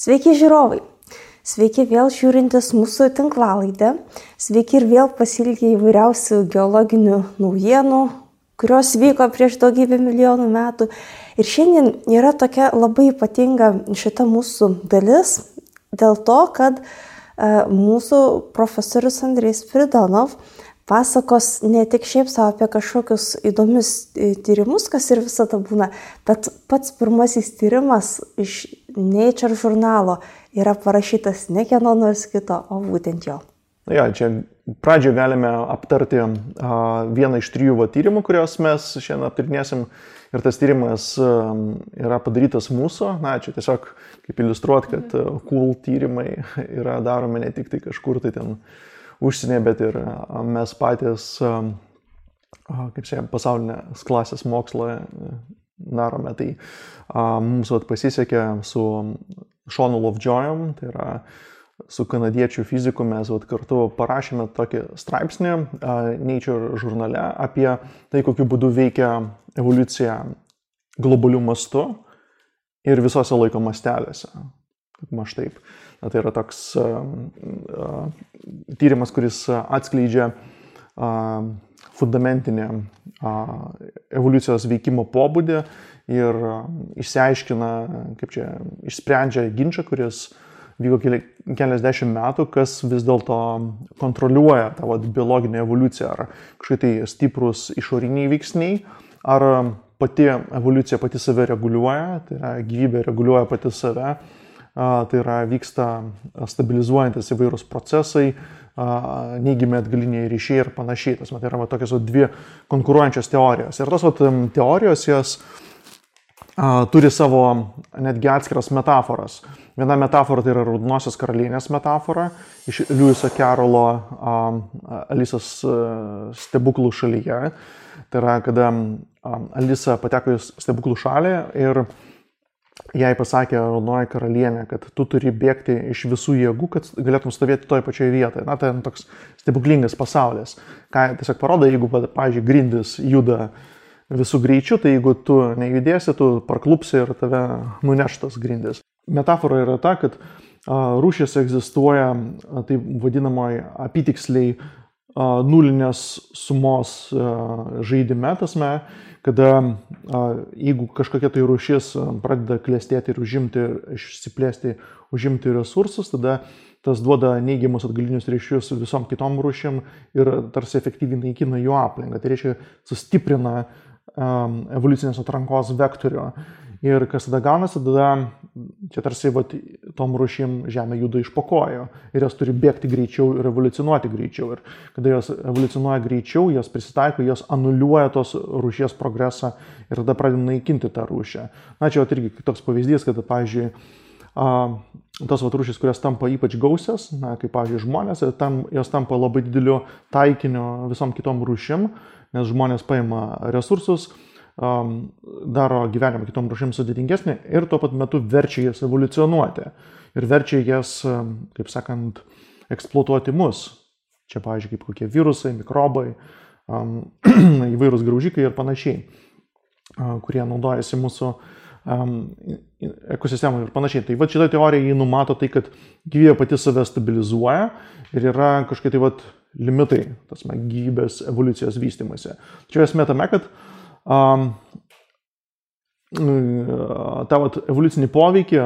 Sveiki žiūrovai! Sveiki vėl žiūrintis mūsų tinklalaidę. Sveiki ir vėl pasilgę įvairiausių geologinių naujienų, kurios vyko prieš daugybę milijonų metų. Ir šiandien yra tokia labai ypatinga šita mūsų dalis dėl to, kad e, mūsų profesorius Andrės Fridanov pasakos ne tik šiaip savo apie kažkokius įdomius e, tyrimus, kas ir visada būna, bet pats pirmasis tyrimas iš Nature žurnalo yra parašytas ne kieno nors kito, o būtent jo. Ja, čia pradžioje galime aptarti a, vieną iš trijų va, tyrimų, kuriuos mes šiandien aptarinėsim. Ir tas tyrimas a, yra padarytas mūsų. Na, čia tiesiog kaip iliustruot, kad a, cool tyrimai yra daromi ne tik tai kažkur tai ten užsienė, bet ir mes patys, kaip šiandien, pasaulinės klasės mokslo darome. Tai mums vat, pasisekė su Šonu Lovejoyom, tai yra su kanadiečių fiziku mes vat, kartu parašėme tokį straipsnį Nature žurnale apie tai, kokiu būdu veikia evoliucija globalių mastų ir visose laiko mastelėse. Maž taip. Tai yra toks tyrimas, kuris atskleidžia fundamentinį evoliucijos veikimo pobūdį ir išsiaiškina, kaip čia, išsprendžia ginčą, kuris vyko keliasdešimt metų, kas vis dėlto kontroliuoja tavo biologinę evoliuciją, ar kažkokie tai stiprus išoriniai veiksniai, ar pati evoliucija pati save reguliuoja, tai yra gyvybė reguliuoja pati save, tai yra vyksta stabilizuojantis įvairūs procesai, neigiami atgaliniai ryšiai ir panašiai. Tas, tai yra va, tokios va, dvi konkuruojančios teorijos. Ir tos va, teorijos jos turi savo netgi atskiras metaforas. Viena metafora tai yra Raudonosios karalienės metafora iš Liujiso Kerolo Alisos stebuklų šalyje. Tai yra, kada Alisa pateko į stebuklų šalį ir jai pasakė Raudonoji karalienė, kad tu turi bėgti iš visų jėgų, kad galėtum stovėti toje pačioje vietoje. Na, tai toks stebuklingas pasaulis. Ką tiesiog parodo, jeigu, pavyzdžiui, grindis juda visų greičių, tai jeigu tu nejudėsi, tu parklupsi ir tave nuneštas grindis. Metafora yra ta, kad rūšis egzistuoja taip vadinamoji apitiksliai nulinės sumos žaidime, tasme, kada jeigu kažkokia tai rūšis pradeda klėstėti ir užimti, išsiplėsti, užimti resursus, tada tas duoda neigiamus atgalinius ryšius visom kitom rūšim ir tarsi efektyviai naikina jų aplinką. Tai reiškia, sustiprina evoliucinės atrankos vektorių. Ir kas tada gaunasi, tada čia tarsi vat, tom rušim Žemė juda iš pokojo ir jos turi bėgti greičiau ir evoliucionuoti greičiau. Ir kada jos evoliucionuoja greičiau, jos prisitaiko, jos anuliuoja tos rūšies progresą ir tada pradeda naikinti tą rūšę. Na, čia vat, irgi toks pavyzdys, kad, pavyzdžiui, tos vat, rūšys, kurios tampa ypač gausias, na, kaip, pavyzdžiui, žmonės, tam, jos tampa labai dideliu taikiniu visom kitom rūšim, nes žmonės paima resursus, daro gyvenimą kitom rušim sudėtingesnį ir tuo pat metu verčia jas evoliucionuoti. Ir verčia jas, kaip sakant, eksploatuoti mus. Čia, pavyzdžiui, kaip kokie virusai, mikrobai, įvairūs graužikai ir panašiai, kurie naudojasi mūsų ekosistemai ir panašiai. Tai va šitą teoriją jį numato tai, kad gyvybė pati save stabilizuoja ir yra kažkokie tai va limitai, tas man, gyvybės evoliucijos vystimuose. Čia esmė tame, kad um, tą vat, evoliucinį poveikį,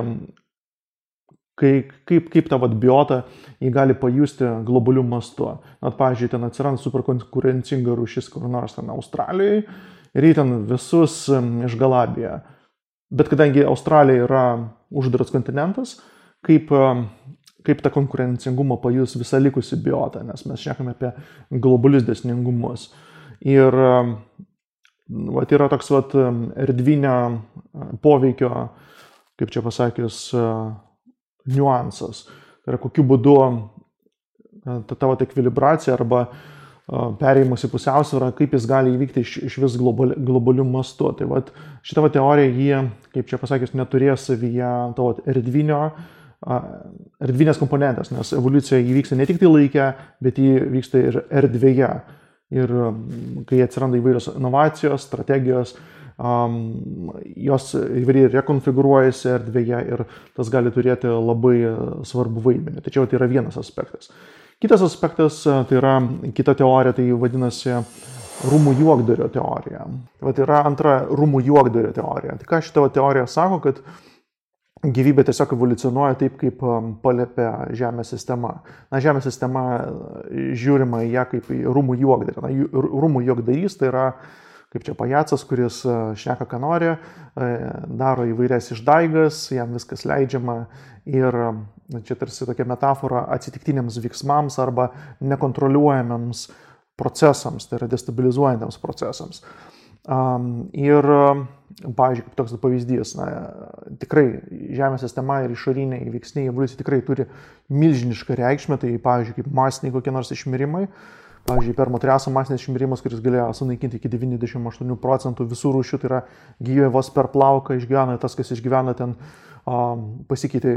kai, kaip, kaip tą vat, biotą jį gali pajusti globaliu mastu. Net, pavyzdžiui, ten atsiranda superkonkurencinga rūšis kur nors ten Australijoje ir jį ten visus išgalabija. Bet kadangi Australija yra uždaras kontinentas, kaip, kaip tą konkurencingumą pajus visa likusi biota, nes mes šnekame apie globalius desningumus. Ir Vat yra toks vat, erdvinio poveikio, kaip čia pasakius, niuansas. Tai yra kokiu būdu ta tavo ekvilibracija arba perėjimas į pusiausvyrą, kaip jis gali įvykti iš, iš vis globali, globalių mastų. Tai vat, šitą vat teoriją jie, kaip čia pasakius, neturės savyje to erdvinio, erdvinės komponentės, nes evoliucija įvyksta ne tik tai laikė, bet jį vyksta ir erdvėje. Ir um, kai atsiranda įvairios inovacijos, strategijos, um, jos įvairiai rekonfigūruojasi erdvėje ir tas gali turėti labai svarbu vaidmenį. Tačiau tai yra vienas aspektas. Kitas aspektas, tai yra kita teorija, tai vadinasi rūmų juokdario teorija. Tai yra antra rūmų juokdario teorija. Tai ką šitą teoriją sako, kad gyvybė tiesiog evoliucionuoja taip, kaip um, palėpė Žemės sistema. Na, Žemės sistema žiūrima į ją kaip į rūmų juokdarį. Na, rūmų juokdarys tai yra kaip čia pajacas, kuris šneka, ką nori, daro įvairias išdaigas, jam viskas leidžiama ir čia tarsi tokia metafora atsitiktiniams veiksmams arba nekontroliuojamiems procesams, tai yra destabilizuojantiems procesams. Ir pavyzdžiui, kaip toks pavyzdys, na, tikrai Žemės sistema ir išoriniai veiksniai evoliucija tikrai turi milžinišką reikšmę, tai pavyzdžiui, kaip masiniai kokie nors išmirimai. Pavyzdžiui, per Motriaso masinis išmirimas, kuris galėjo sunaikinti iki 98 procentų visų rūšių, tai yra gyvė vos per plauką išgyvena, tas, kas išgyvena ten, um, pasikeitė,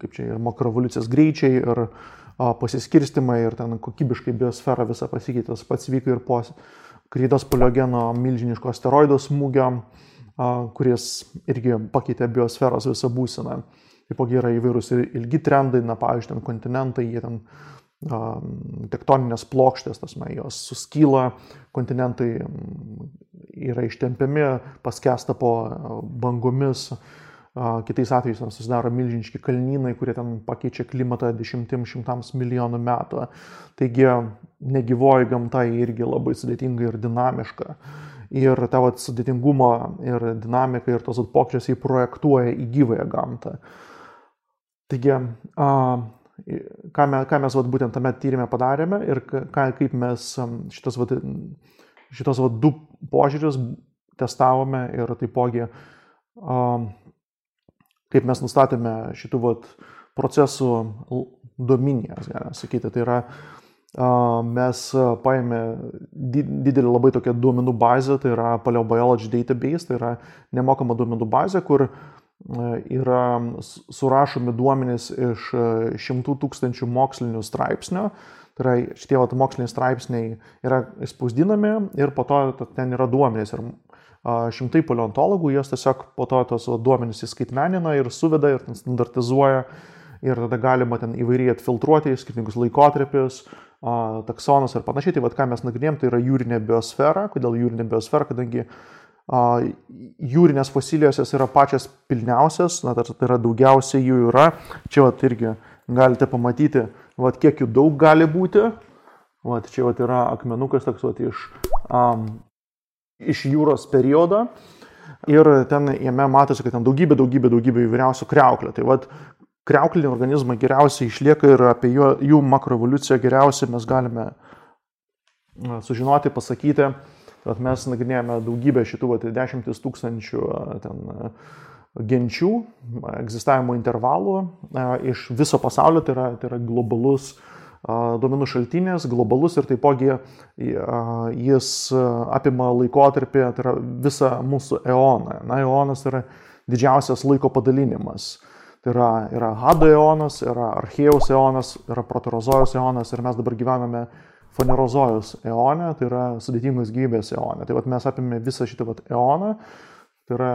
kaip čia ir makrovoliucijos greičiai, ir uh, pasiskirstimai, ir ten kokybiškai biosfera visa pasikeitė, tas pats vyko ir po Krydos poliogeno milžiniško asteroido smūgio, kuris irgi pakeitė biosferos visą būseną. Taipogi yra įvairūs ir ilgi trendai, na, pavyzdžiui, ten kontinentai, jie ten tektoninės plokštės, tas mes jos suskyla, kontinentai yra ištempiami, paskesta po bangomis, kitais atvejais ten susidaro milžiniški kalnynai, kurie ten pakeičia klimatą dešimtim šimtams milijonų metų. Taigi negyvoji gamta irgi labai sudėtinga ir dinamiška. Ir tą vat, sudėtingumą ir dinamiką ir tos pokyčius įprojektuoja į gyvąją gamtą. Taigi, ką, me, ką mes vat, būtent tame tyrimė padarėme ir ką, kaip mes šitas, vat, šitos vat, du požiūrius testavome ir taipogi kaip mes nustatėme šitų vat, procesų dominijas, galime sakyti. Tai yra, mes paėmė didelį labai tokią duomenų bazę, tai yra Paleobiology Database, tai yra nemokama duomenų bazė, kur yra surašomi duomenys iš šimtų tūkstančių mokslinių straipsnių. Tai yra šitie vat, moksliniai straipsniai yra spausdinami ir po to ten yra duomenys. Ir šimtai paleontologų, jos tiesiog po to tos duomenys įskaitmenina ir suveda ir standartizuoja ir tada galima ten įvairiai atfiltruoti skirtingus laikotarpius, taksonus ir panašiai. Tai vad ką mes nagrinėjom, tai yra jūrinė biosfera. Kodėl jūrinė biosfera? Kadangi jūrinės fosilijos jos yra pačios pilniausias, na, tai yra daugiausiai jų yra. Čia vat irgi galite pamatyti, vat kiek jų daug gali būti. Vat čia vat yra akmenukas toks vat iš um, iš jūros periodo. Ir ten jame matosi, kad ten daugybė, daugybė, daugybė įvairiausių kreuklių. Tai vad, kreukliniai organizmai geriausiai išlieka ir apie jų, jų makroevoliuciją geriausiai mes galime sužinoti, pasakyti. Tad mes nagrinėjame daugybę šitų, va, dešimtis tūkstančių ten, genčių, egzistavimo intervalų iš viso pasaulio, tai yra, tai yra globalus uh, duomenų šaltinis, globalus ir taipogi jis apima laikotarpį, tai yra visą mūsų eoną. Na, eonas yra didžiausias laiko padalinimas. Tai yra, yra Hado eonas, yra Archėjaus eonas, yra Proterozojus eonas ir mes dabar gyvename Fanerozojus eone, tai yra sudėtingos gyvybės eone. Tai vat, mes apimė visą šitą vat, eoną, tai yra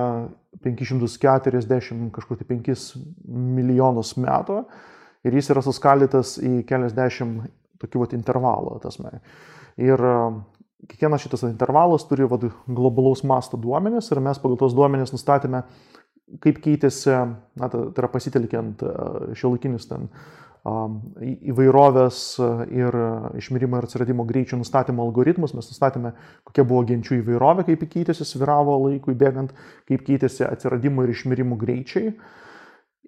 540 kažkur tai 5 milijonus metų ir jis yra suskaldytas į keliasdešimt tokių vat, intervalų. Tasme. Ir e, kiekvienas šitas intervalas turi vat, globalaus masto duomenis ir mes pagal tos duomenis nustatėme, kaip keitėsi, na, tai, yra pasitelkiant e, šiuolaikinius ten įvairovės e, ir išmirimo ir atsiradimo greičių nustatymo algoritmus. Mes nustatėme, kokia buvo genčių įvairovė, kaip keitėsi, sviravo laikui bėgant, kaip keitėsi atsiradimo ir išmirimo greičiai.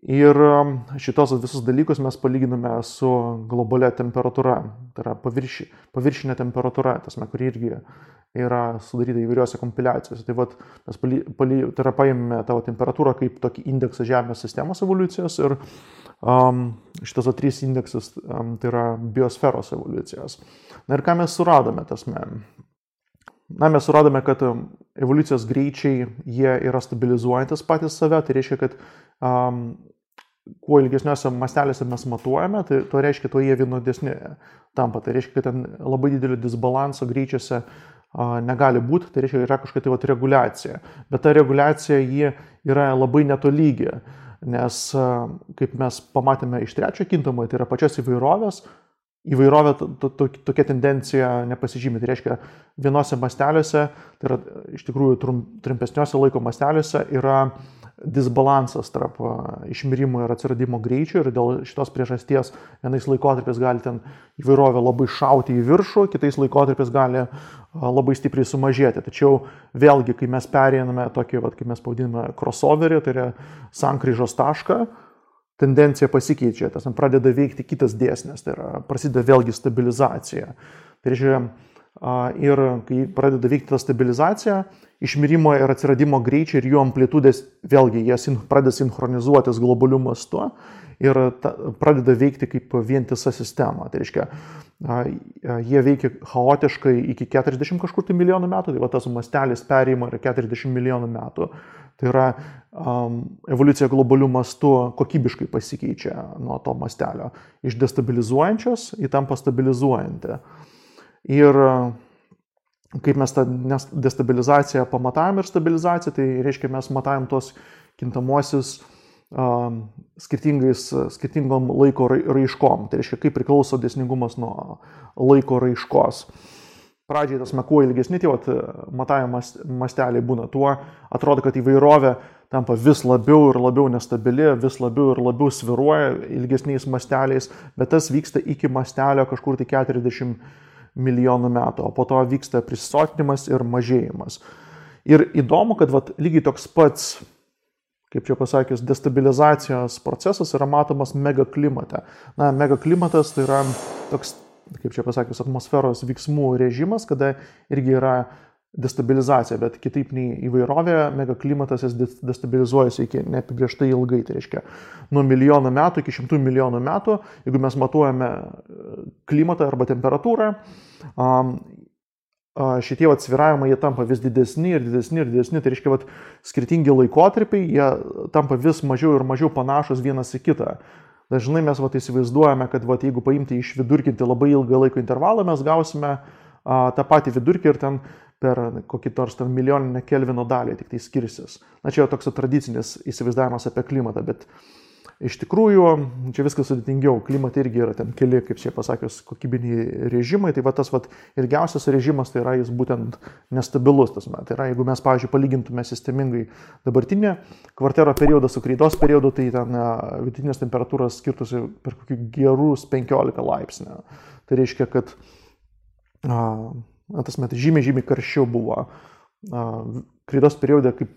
Ir um, šitos visus dalykus mes palyginame su globalia temperatūra, tai yra pavirši, paviršinė temperatūra, tasme, kuri irgi yra sudaryta įvairiuose kompiliacijose. Tai, vat, mes paly, paly, tai yra paėmėme tavo temperatūrą kaip tokį indeksą Žemės sistemos evoliucijos ir um, šitas trys indeksas um, tai yra biosferos evoliucijos. Na ir ką mes suradome, tasme. Na, mes suradome, kad um, evoliucijos greičiai, jie yra stabilizuojantis patys save, tai reiškia, kad um, kuo ilgesniuose mastelėse mes matuojame, tai to reiškia, tuo jie vienodesni tampa. Tai reiškia, kad ten labai didelio disbalanso greičiuose negali būti, tai reiškia, yra kažkokia tai vat, reguliacija. Bet ta reguliacija ji yra labai netolygi, nes kaip mes pamatėme iš trečio kintamo, tai yra pačios įvairovės, įvairovė to, to, tokia tendencija nepasižymė. Tai reiškia, vienose masteliuose, tai yra iš tikrųjų trum, trumpesniuose laiko masteliuose yra disbalansas tarp išmirimo ir atsiradimo greičio ir dėl šitos priežasties vienais laikotarpiais gali ten įvairovė labai šauti į viršų, kitais laikotarpiais gali labai stipriai sumažėti. Tačiau vėlgi, kai mes perėjame tokį, vat, kaip mes pavadiname, crossoverį, tai yra sankryžos tašką, tendencija pasikeičia, tas pradeda veikti kitas dėsnis, tai yra prasideda vėlgi stabilizacija. Tai reiškia, ir kai pradeda veikti ta stabilizacija, išmirimo ir atsiradimo greičiai ir jų amplitudės, vėlgi, jie pradeda sinchronizuotis globaliu mastu ir ta, pradeda veikti kaip vientisa sistema. Tai reiškia, jie veikia chaotiškai iki 40 kažkur tai milijonų metų, tai va tas mastelis perėjimo yra 40 milijonų metų. Tai yra um, evoliucija globalių mastų kokybiškai pasikeičia nuo to mastelio. Iš destabilizuojančios į tampa stabilizuojanti. Ir kaip mes tą destabilizaciją pamatavom ir stabilizaciją, tai reiškia mes matavom tos kintamuosius um, skirtingom laiko raiškom. Tai reiškia, kaip priklauso dėsningumas nuo laiko raiškos. Pradžiai tas kuo ilgesni tie matavimo masteliai būna, tuo atrodo, kad įvairovė tampa vis labiau ir labiau nestabili, vis labiau ir labiau sviruoja ilgesniais masteliais, bet tas vyksta iki mastelio kažkur tai 40 milijonų metų, o po to vyksta prisotinimas ir mažėjimas. Ir įdomu, kad vat, lygiai toks pats, kaip čia pasakius, destabilizacijos procesas yra matomas megaklimate. Na, megaklimatas tai yra toks kaip čia pasakius, atmosferos veiksmų režimas, kada irgi yra destabilizacija, bet kitaip nei įvairovė, megaklimatas jis destabilizuojasi iki neapibrieštai ilgai, tai reiškia nuo milijono metų iki šimtų milijonų metų, jeigu mes matuojame e, klimatą arba temperatūrą, šitie atsviravimai jie tampa vis didesni ir didesni ir didesni, tai reiškia, kad skirtingi laikotarpiai, jie tampa vis mažiau ir mažiau panašus vienas į kitą. Dažnai mes vat, įsivaizduojame, kad vat, jeigu paimti išvidurkinti labai ilgą laiko intervalą, mes gausime a, tą patį vidurkį ir ten per kokį nors ten milijoninę Kelvino dalį tik tai skirsis. Na čia jau toks tradicinis įsivaizdavimas apie klimatą, bet Iš tikrųjų, čia viskas sudėtingiau, klimatai irgi yra ten keli, kaip čia pasakius, kokybiniai režimai, tai va tas va ilgiausias režimas tai yra jis būtent nestabilus. Tas, tai yra, jeigu mes, pavyzdžiui, palygintume sistemingai dabartinę kvartero periodą su kreidos periodu, tai ten vidutinės temperatūros skirtusi per kokį gerus 15 laipsnių. Tai reiškia, kad tas metas žymiai, žymiai karščiau buvo. Kreidos periode kaip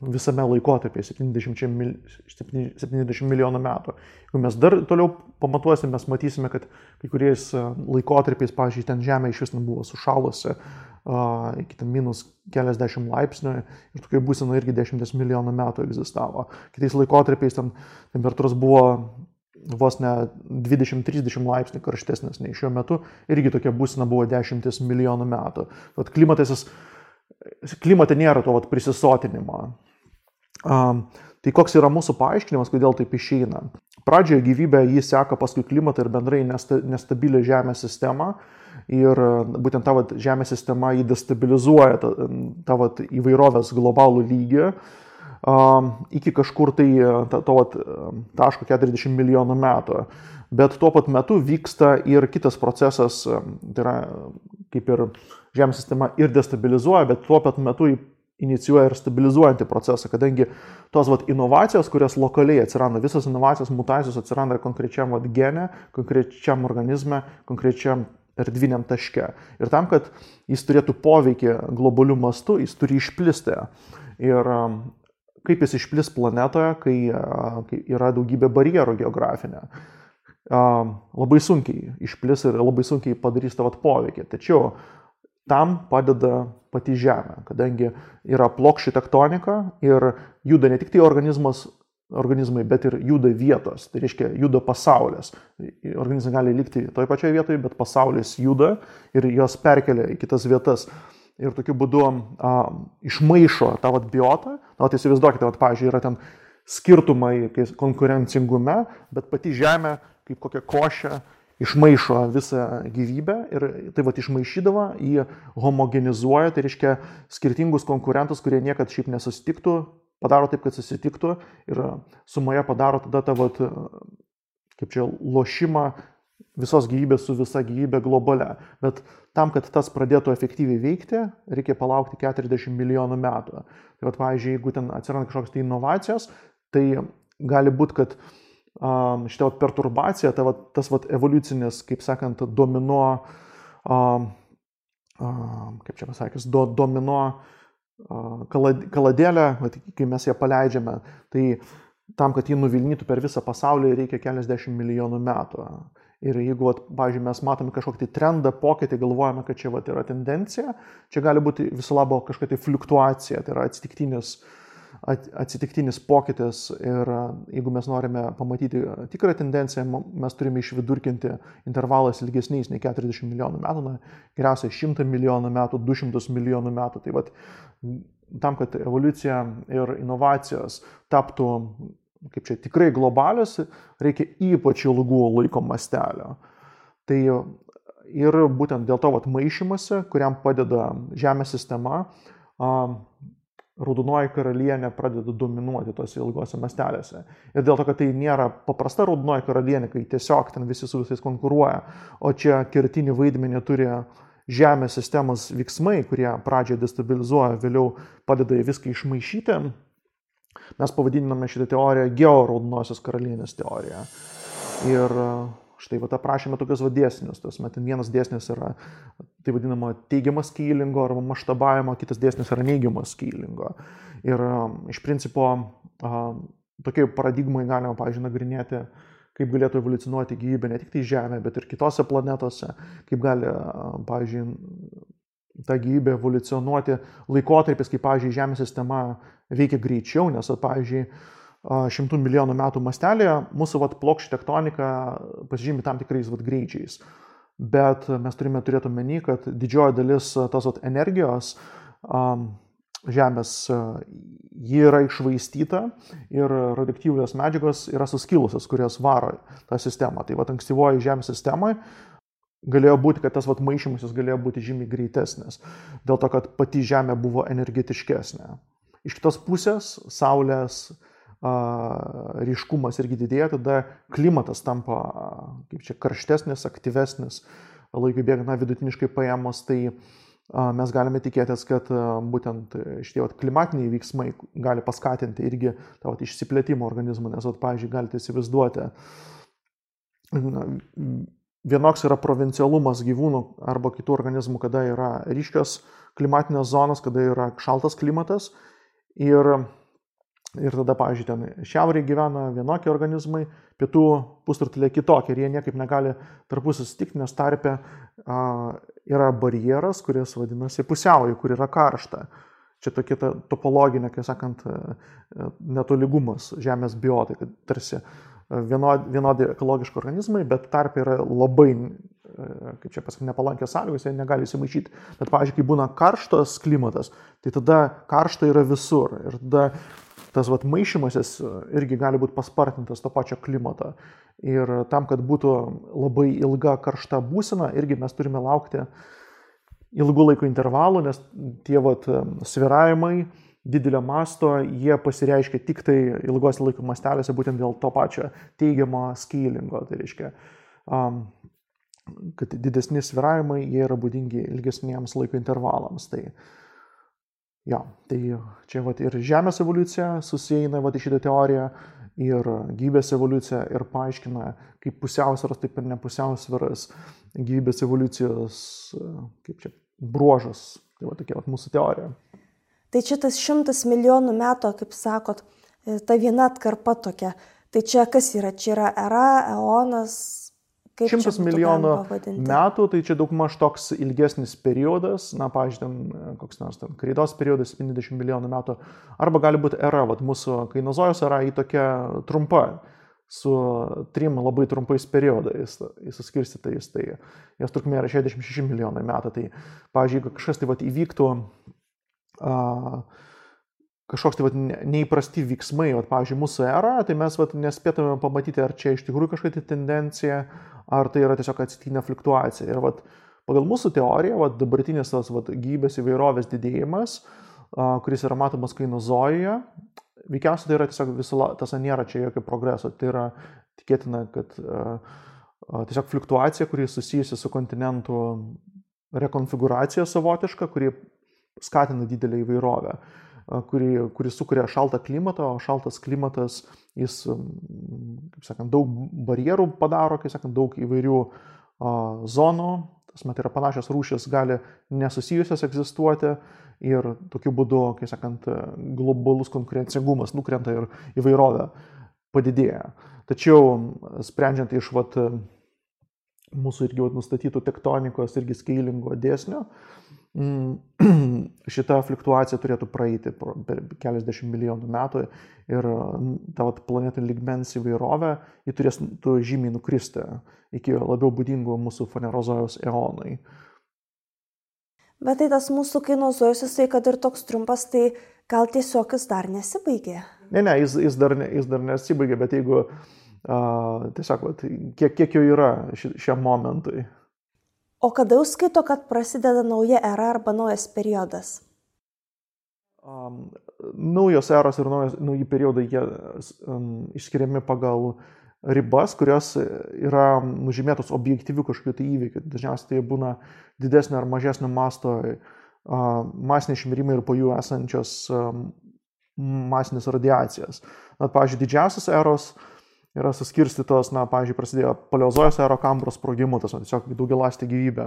visame laikotarpyje 70, mil, 70 milijonų metų. Jeigu mes dar toliau pamatuosime, mes matysime, kad kai kuriais laikotarpiais, pavyzdžiui, ten Žemė iš vis buvo sušalusi iki ten minus keliasdešimt laipsnių ir tokia būsena irgi 10 milijonų metų egzistavo. Kitais laikotarpiais ten temperatūros buvo vos ne 20-30 laipsnių karštesnės nei šiuo metu, irgi tokia būsena buvo 10 milijonų metų. Tad klimatas, klimate nėra to vat, prisisotinimo. Tai koks yra mūsų paaiškinimas, kodėl taip išeina? Pradžioje gyvybė jį seka paskui klimatą ir bendrai nestabilią Žemės sistemą. Ir būtent tavo Žemės sistema jį destabilizuoja tavo įvairovės globalų lygį iki kažkur tai to taško 40 milijonų metų. Bet tuo pat metu vyksta ir kitas procesas, tai yra kaip ir Žemės sistema ir destabilizuoja, bet tuo pat metu inicijuoja ir stabilizuojantį procesą, kadangi tos vat, inovacijos, kurios lokaliai atsiranda, visos inovacijos, mutacijos atsiranda konkrečiam vat, gene, konkrečiam organizme, konkrečiam erdviniam taške. Ir tam, kad jis turėtų poveikį globalių mastų, jis turi išplisti. Ir kaip jis išplis planetoje, kai, uh, kai yra daugybė barjerų geografinė. Labai sunkiai išplis ir labai sunkiai padarys tą poveikį. Tačiau tam padeda pati Žemė, kadangi yra plokščių tektonika ir juda ne tik tai organizmas, organizmai, bet ir juda vietos, tai reiškia juda pasaulis. Organizmai gali likti toje pačioje vietoje, bet pasaulis juda ir jos perkelia į kitas vietas. Ir tokiu būdu a, išmaišo tą vat, biotą. Na, tai įsivaizduokite, vat, pavyzdžiui, yra ten skirtumai konkurencingume, bet pati Žemė kaip kokia košė išmaišo visą gyvybę ir tai va išmaišydavo, jį homogenizuoja, tai reiškia skirtingus konkurentus, kurie niekada šiaip nesusitiktų, padaro taip, kad susitiktų ir sumoje padaro tada tą, vat, kaip čia, lošimą visos gyvybės su visa gyvybė globale. Bet tam, kad tas pradėtų efektyviai veikti, reikia palaukti 40 milijonų metų. Tai vad, pavyzdžiui, jeigu ten atsiranda kažkokios tai inovacijos, tai gali būti, kad um, šitą perturbaciją, tai vat, tas vat, evoliucinis, kaip sakant, domino, um, um, kaip čia pasakys, do, domino uh, kaladėlę, vat, kai mes ją paleidžiame, tai tam, kad jį nuvilnytų per visą pasaulį, reikia keliasdešimt milijonų metų. Ir jeigu, vat, pavyzdžiui, mes matome kažkokį tai trendą, pokytį, galvojame, kad čia vat, yra tendencija, čia gali būti viso labo kažkokia tai fluktuacija, tai yra atsitiktinis, atsitiktinis pokytis. Ir jeigu mes norime pamatyti tikrą tendenciją, mes turime išvidurkinti intervalais ilgesniais nei 40 milijonų metų, na, geriausiai 100 milijonų metų, 200 milijonų metų. Tai vat, tam, kad evoliucija ir inovacijos taptų kaip čia tikrai globalios, reikia ypač ilgų laiko mastelio. Tai ir būtent dėl to vat, maišymasi, kuriam padeda Žemės sistema, raudonoji karalienė pradeda dominuoti tose ilgose mastelėse. Ir dėl to, kad tai nėra paprasta raudonoji karalienė, kai tiesiog ten visi su visais konkuruoja, o čia kertinį vaidmenį turi Žemės sistemos veiksmai, kurie pradžioje destabilizuoja, vėliau padeda viską išmaišyti Mes pavadiname šitą teoriją georaudonosios karalienės teorija. Ir e, štai va aprašėme tokius vadėsnius. Tas metin vienas dėsnis yra tai vadinamo teigiamas skylingo arba maštabavimo, kitas dėsnis yra neigiamas skylingo. Ir e, iš principo e, tokiai paradigmai galima, pažiūrėjau, nagrinėti, kaip galėtų evoliucionuoti gyvybė ne tik tai Žemė, bet ir kitose planetose, kaip gali, pavyzdžiui, ta gyvybė evoliucionuoti laikotarpis, kai, pavyzdžiui, Žemės sistema veikia greičiau, nes, pavyzdžiui, šimtų milijonų metų mastelėje mūsų vat, plokščių tektonika pasižymi tam tikrais vat, greičiais. Bet mes turime turėti omeny, kad didžioji dalis tos vat, energijos um, Žemės ji yra išvaistyta ir radioaktyvios medžiagos yra suskilusios, kurios varo tą sistemą. Tai va ankstyvoji Žemės sistemai galėjo būti, kad tas vat, maišymasis galėjo būti žymiai greitesnis, dėl to, kad pati Žemė buvo energetiškesnė. Iš kitos pusės Saulės a, ryškumas irgi didėja, tada klimatas tampa kaip čia karštesnis, aktyvesnis, laikui bėgant, na, vidutiniškai paėmus, tai a, mes galime tikėtis, kad a, būtent šitie vat, klimatiniai veiksmai gali paskatinti irgi tą vat, išsiplėtimą organizmą, nes, vat, pavyzdžiui, galite įsivaizduoti, na, vienoks yra provincialumas gyvūnų arba kitų organizmų, kada yra ryškios klimatinės zonos, kada yra šaltas klimatas Ir, ir tada, pavyzdžiui, ten šiaurėje gyvena vienokie organizmai, pietų pusrutulė kitokie ir jie niekaip negali tarpusį susitikti, nes tarpe a, yra barjeras, kuris vadinasi pusiauji, kur yra karšta. Čia tokia ta topologinė, kaip sakant, netoligumas Žemės biotai, kad tarsi vienodi, vienodi ekologiški organizmai, bet tarp yra labai kaip čia pasakyti, nepalankios sąlygos, jie negali įsimaišyti. Bet, pavyzdžiui, kai būna karštas klimatas, tai tada karšta yra visur. Ir tada tas vat, maišymasis irgi gali būti paspartintas to pačio klimato. Ir tam, kad būtų labai ilga karšta būsena, irgi mes turime laukti ilgų laiko intervalų, nes tie vat, sviravimai didelio masto, jie pasireiškia tik tai ilgos laiko mastelėse, būtent dėl to pačio teigiamo skylingo. Tai reiškia, um, kad didesni sviravimai jie yra būdingi ilgesniems laiko intervalams. Tai, ja, tai čia vat, ir Žemės evoliucija susieina vat, į šitą teoriją, ir gyvybės evoliucija ir paaiškina, kaip pusiausvėras, taip ir nepusiausvėras gyvybės evoliucijos, kaip čia, bruožas. Tai va tokia vat, mūsų teorija. Tai čia tas šimtas milijonų metų, kaip sakot, ta viena atkarpa tokia. Tai čia kas yra? Čia yra era, eonas, Šimtas milijonų metų, tai čia daug maž toks ilgesnis periodas, na, pažiūrėjau, ten koks nors ten kreidos periodas 70 milijonų metų, arba gali būti era, vat mūsų kainozojos era į tokia trumpa, su trim labai trumpais periodais įsiskirstytais, tai jos trukmė yra 66 milijonai metų. Tai, pavyzdžiui, jeigu kažkas tai vat įvyktų, a, kažkoks tai vat, neįprasti veiksmai, vat, pavyzdžiui, mūsų eroje, tai mes vat, nespėtume pamatyti, ar čia iš tikrųjų kažkokia tai tendencija, ar tai yra tiesiog atsitiktinė fluktuacija. Ir vat, pagal mūsų teoriją, vat, dabartinis tas vat, gyvybės įvairovės didėjimas, a, kuris yra matomas kainozojoje, veikiausiai tai yra tiesiog viso, tas nėra čia jokio progreso. Tai yra tikėtina, kad a, a, tiesiog fluktuacija, kuri susijusi su kontinentų rekonfiguracija savotiška, kuri skatina didelį įvairovę kuri, kuri sukuria šaltą klimatą, o šaltas klimatas, jis, kaip sakant, daug barjerų padaro, kaip sakant, daug įvairių zonų, tas met yra panašios rūšis, gali nesusijusios egzistuoti ir tokiu būdu, kaip sakant, globalus konkurencingumas nukrenta ir įvairovė padidėja. Tačiau sprendžiant iš vat, mūsų irgi vat, nustatytų tektonikos irgi skailingo dėsnio, Mm, šita fluktuacija turėtų praeiti per keliasdešimt milijonų metų ir ta vat, planetų ligmens įvairovė, ji turės žymiai nukristi iki labiau būdingų mūsų fanerozojos eonai. Bet tai tas mūsų kainozojus, jisai, kad ir toks trumpas, tai gal tiesiog jis dar nesibaigė? Ne, ne, jis, jis, dar, jis dar nesibaigė, bet jeigu uh, tiesiog, vat, kiek, kiek jau yra ši, šiam momentui. O kada jūs skaito, kad prasideda nauja era arba naujas periodas? Um, naujos eros ir naujos, nauji periodai jie um, išskiriami pagal ribas, kurios yra nužymėtos objektyvių kažkokių tai įvykių. Dažniausiai tai būna didesnio ar mažesnio masto uh, masiniai šmirimai ir po jų esančios um, masinės radiacijas. Na, pavyzdžiui, didžiausias eros uh, yra suskirstytos, na, pavyzdžiui, prasidėjo paleozojos aerokambros sprogimu, tas tiesiog daugelastė gyvybė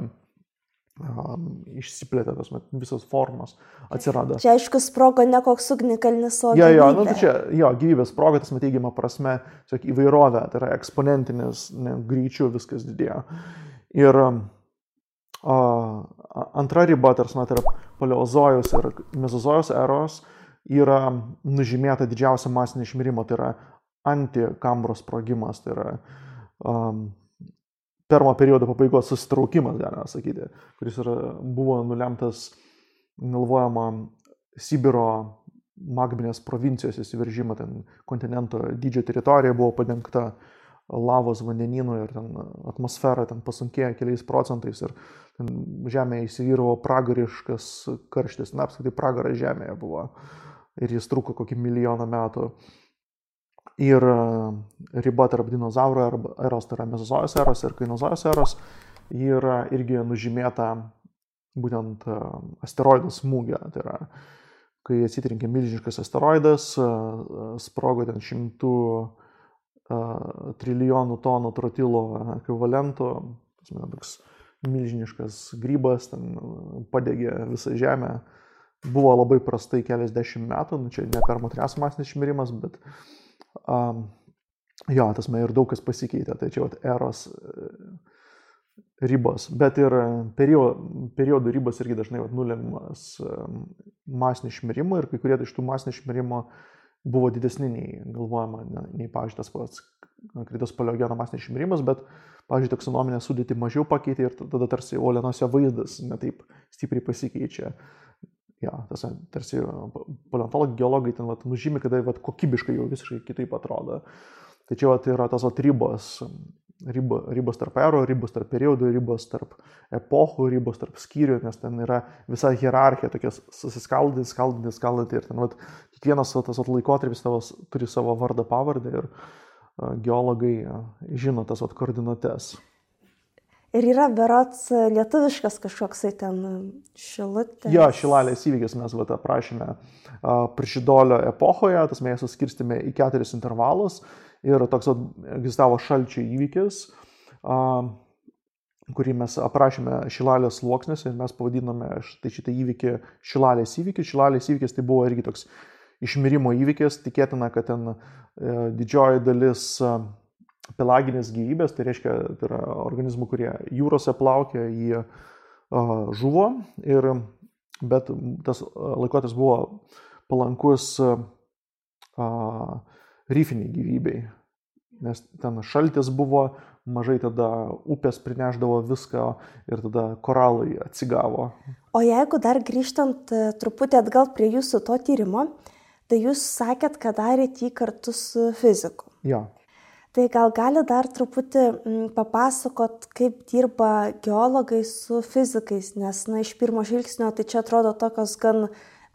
um, išsiplėtė, tas visos formos atsirado. Čia aišku, sprogo ne koks ugnikalnis, o... Jo, jo, nu, tai čia, jo, gyvybės sprogo, tas teigiama prasme, tiesiog įvairovė, tai yra eksponentinis ne, greičiu viskas didėjo. Ir o, antra riba, tarsi, tai yra paleozojos ir mezozojos eros, yra nužymėta didžiausia masinė išmirimo, tai yra antikambros sprogimas, tai yra um, permo periodo pabaigos susitraukimas, galima sakyti, kuris yra, buvo nulemtas, galvojama, Sibiro magminės provincijos įsiveržimą, ten kontinento dydžio teritorija buvo padengta lavos vandenynų ir ten atmosfera ten pasunkėjo keliais procentais ir žemėje įsivyravo pragariškas karštis, na apskritai pragaras žemėje buvo ir jis truko kokį milijoną metų ir e, riba tarp dinozaurų eros, tai yra mezozojos eros ir kainozojos eros, yra irgi nužymėta būtent e, asteroidų smūgio. Tai yra, kai atsitrenkė milžiniškas asteroidas, e, sprogo ten šimtų trilijonų tonų trotilo ekvivalentų, toks milžiniškas grybas, ten padegė visą Žemę. Buvo labai prastai keliasdešimt metų, nu, čia ne per motrias masinis išmirimas, bet uh, Um, jo, tas man ir daug kas pasikeitė, tai čia vat, eros e, ribos, bet ir periodų, periodų ribos irgi dažnai vat, nulemimas masinio išmirimo ir kai kurie iš tų masinio išmirimo buvo didesni nei galvojama, ne, nei, pavyzdžiui, tas pats kritos paleogeno masinis išmirimas, bet, pavyzdžiui, taksonominė sudėti mažiau pakeitė ir tada tarsi olenuose vaizdas netaip stipriai pasikeičia ja, tas, tarsi paleontologai, geologai ten vat, nužymi, kada vat, kokybiškai jau visiškai kitaip atrodo. Tai čia vat, yra tas vat, ribos, ribo, ribos tarp erų, ribos tarp periodų, ribos tarp epochų, ribos tarp skyrių, nes ten yra visa hierarchija, tokia susiskaldinti, skaldinti, skaldinti ir ten vat, kiekvienas tas vat, laikotarpis tavo, turi savo vardą, pavardę ir uh, geologai uh, žino tas vat, koordinates. Ir yra berots lietuviškas kažkoksai ten šilutė. Jo, šilalės įvykis mes vat, aprašėme Prišidolio epochoje, tas mes suskirstėme į keturis intervalus ir toks egzistavo šalčio įvykis, kurį mes aprašėme šilalės sluoksnėse ir mes pavadinome štai šitą įvykį šilalės įvykį. Šilalės įvykis tai buvo irgi toks išmirimo įvykis, tikėtina, kad ten e, didžioji dalis pelaginės gyvybės, tai reiškia, tai yra organizmų, kurie jūrose plaukia, jie žuvo, ir, bet tas laikotarpis buvo palankus ryfiniai gyvybei, nes ten šaltis buvo, mažai tada upės prineždavo viską ir tada koralai atsigavo. O jeigu dar grįžtant truputį atgal prie jūsų to tyrimo, Tai jūs sakėt, kad darėte jį kartu su fiziku. Ja. Tai gal gali dar truputį mm, papasakot, kaip dirba geologai su fizikais, nes, na, iš pirmo žvilgsnio tai čia atrodo tokios gan,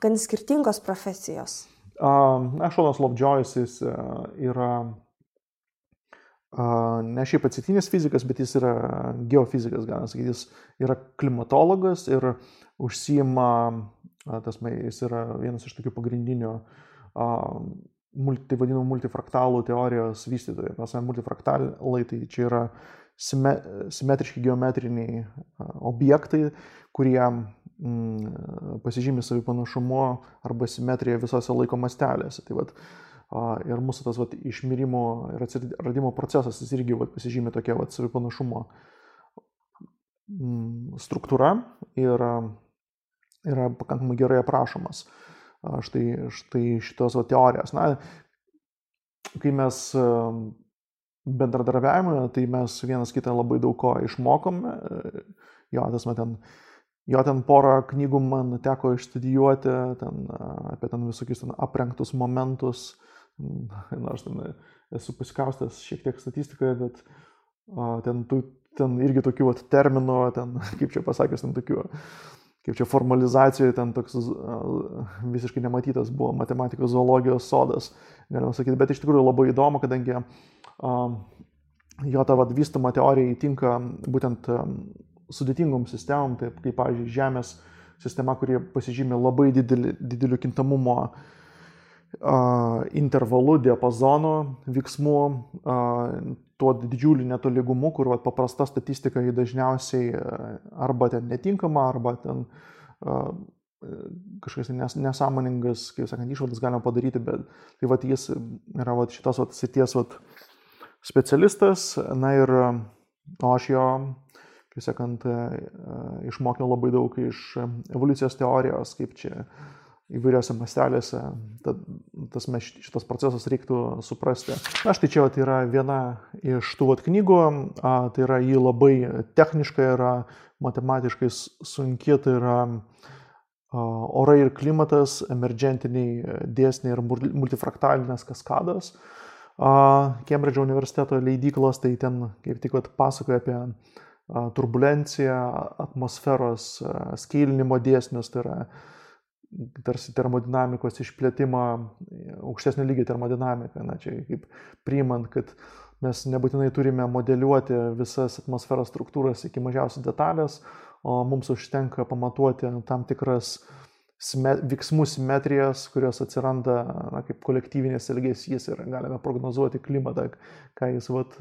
gan skirtingos profesijos. Na, Šonas Lobdžiojus jis e, yra ne šiaip atsitiktinis fizikas, bet jis yra geofizikas, galima sakyti, jis yra klimatologas ir užsijima, tas, jis yra vienas iš tokių pagrindinių tai vadinamų multifraktalų teorijos vystytojai. Prasme, multifraktalai tai čia yra sime, simetriški geometriniai objektai, kurie mm, pasižymi savi panašumu arba simetrija visose laiko mastelėse. Tai vat, ir mūsų tas vat, išmirimo ir atsiradimo procesas jis irgi vat, pasižymi tokia vat, savi panašumo mm, struktūra ir yra pakankamai gerai aprašomas. Uh, štai, štai šitos va, teorijos. Na, kai mes bendradarbiavime, tai mes vienas kitą labai daug ko išmokome. Jo, tas man ten, jo ten porą knygų man teko išstudijuoti, ten, apie ten visokius ten aprengtus momentus. Nors ten esu pasikaustęs šiek tiek statistikoje, bet ten, ten irgi tokių vat, terminų, ten, kaip čia pasakęs, ten tokių kaip čia formalizacijoje ten toks visiškai nematytas buvo matematikos zoologijos sodas, galima sakyti, bet iš tikrųjų labai įdomu, kadangi um, jo ta vystoma teorija įtinka būtent um, sudėtingom sistemom, taip kaip, pavyzdžiui, Žemės sistema, kurie pasižymė labai didelį, dideliu kintamumo uh, intervalu, diapazonu veiksmų, uh, tuo didžiuliu netolygumu, kur vat, paprasta statistika jį dažniausiai e, arba ten netinkama, arba ten uh, kažkokias nes, nesąmoningas, kaip sakant, išvadas galima padaryti, bet tai vat, jis yra vat, šitos vat, sities vat, specialistas, na ir o aš jo, kaip sakant, išmokiau labai daug iš evoliucijos teorijos, kaip čia įvairiose mastelėse, tad tas šitas procesas reiktų suprasti. Na, štai čia vat, yra viena iš tų vat, knygų, a, tai yra jį labai techniškai, yra matematiškai sunki, tai yra a, orai ir klimatas, emergentiniai dėsniai ir multifraktalinės kaskados. Kembridžo universiteto leidyklos, tai ten kaip tik vat, pasakoja apie turbulenciją, atmosferos skailinimo dėsnius, tai yra tarsi termodinamikos išplėtimą, aukštesnio lygio termodinamiką, na čia kaip priimant, kad mes nebūtinai turime modeliuoti visas atmosferos struktūras iki mažiausios detalės, o mums užtenka pamatuoti tam tikras veiksmų simetrijas, kurios atsiranda na, kaip kolektyvinės elgesys ir galime prognozuoti klimatą, ką jis vat,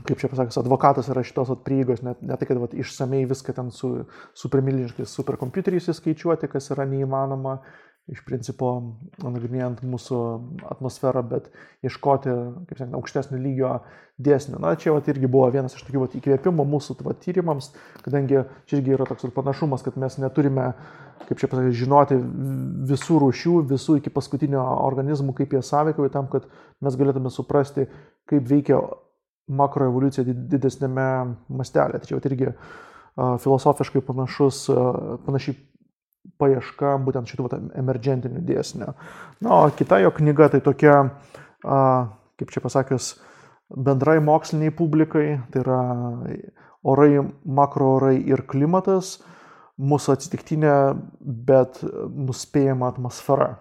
kaip čia pasakęs, advokatas yra šitos prieigos, net ne tai, kad vat, išsamei viską ten su supermilžiniškais superkompiuteriais įskaičiuoti, kas yra neįmanoma, iš principo, nagrinėjant mūsų atmosferą, bet ieškoti, kaip sakant, aukštesnio lygio dėsnių. Na, čia vat, irgi buvo vienas iš tokių vat, įkvėpimų mūsų vat, tyrimams, kadangi čia irgi yra toks panašumas, kad mes neturime, kaip čia pasakyti, žinoti visų rūšių, visų iki paskutinio organizmų, kaip jie sąveikauja, tam, kad mes galėtume suprasti, kaip veikia makroevoliucija didesnėme mastelė. Tai čia irgi filosofiškai panašus, panašiai paieška būtent šitų vat, emergentinių dėsnių. Na, o kita jo knyga tai tokia, kaip čia pasakius, bendrai moksliniai publikai, tai yra orai, makroorai ir klimatas, mūsų atsitiktinė, bet nuspėjama atmosfera.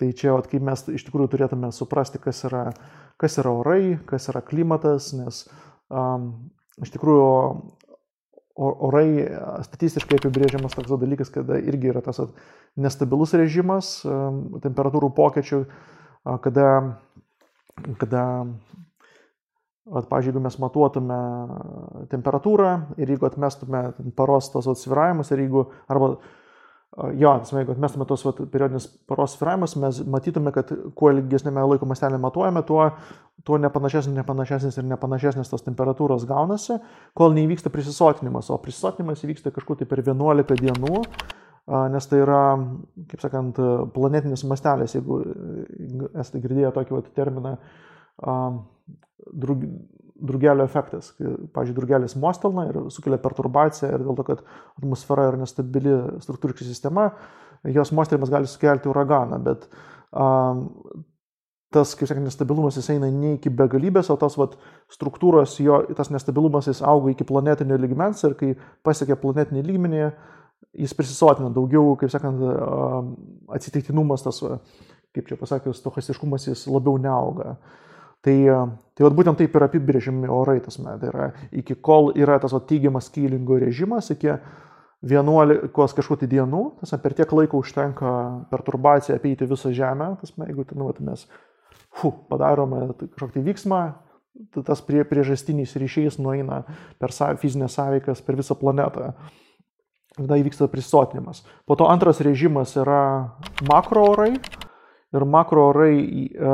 Tai čia, vat, kaip mes iš tikrųjų turėtume suprasti, kas yra kas yra orai, kas yra klimatas, nes um, iš tikrųjų orai statistiškai apibrėžiamas toks dalykas, kada irgi yra tas nestabilus režimas temperatūrų pokyčių, kada, kada At, pažiūrėjau, jeigu mes matuotume temperatūrą ir jeigu atmestume paros tos atsviravimus ir jeigu, arba Jo, jeigu atmestume tos vat, periodinius paros sviravimus, mes matytume, kad kuo ilgesnėme laiko mastelė matuojame, tuo, tuo nepanašesnis, nepanašesnis ir nepanašesnis tos temperatūros gaunasi, kol neįvyksta prisisotinimas, o prisisotinimas įvyksta kažkur tai per 11 dienų, nes tai yra, kaip sakant, planetinis mastelis, jeigu esate girdėję tokį vat, terminą drug, drugelio efektas. Pavyzdžiui, drugelis mostelna ir sukelia perturbaciją ir dėl to, kad atmosfera yra nestabili struktūriška sistema, jos mosterimas gali sukelti uraganą, bet um, tas, kaip sakant, nestabilumas jis eina ne iki begalybės, o tas vat, struktūros, jo, tas nestabilumas jis auga iki planetinio lygmens ir kai pasiekia planetinį lygmenį, jis prisisotina daugiau, kaip sakant, atsitiktinumas, tas, kaip čia pasakius, stochastiškumas jis labiau neauga. Tai, tai vat, būtent taip ir apibrėžiami orai tas metai. Tai yra iki kol yra tas vat, teigiamas skylingo režimas, iki 11 kažkokių dienų, tas per tiek laiko užtenka perturbaciją apeiti visą Žemę, tas, jeigu ten, vat, mes fu, padarome kažkokį vyksmą, tas prie, priežastinis ryšys nueina per sa, fizinės sąveikas per visą planetą. Tada įvyksta prisotinimas. Po to antras režimas yra makro orai. Ir makro orai, e,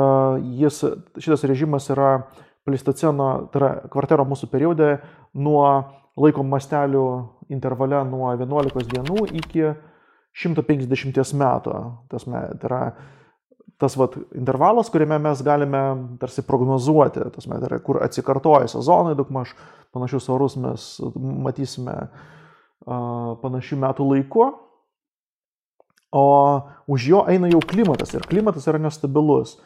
jis, šitas režimas yra plistoceno, tai yra kvartero mūsų periode, nuo laiko mastelių intervale nuo 11 dienų iki 150 metų. Tas, tai yra tas vat, intervalas, kuriame mes galime tarsi prognozuoti, tas, tai yra, kur atsikartoja sezonai, daug maž panašius orus mes matysime uh, panašių metų laiku. O už jo eina jau klimatas ir klimatas yra nestabilus.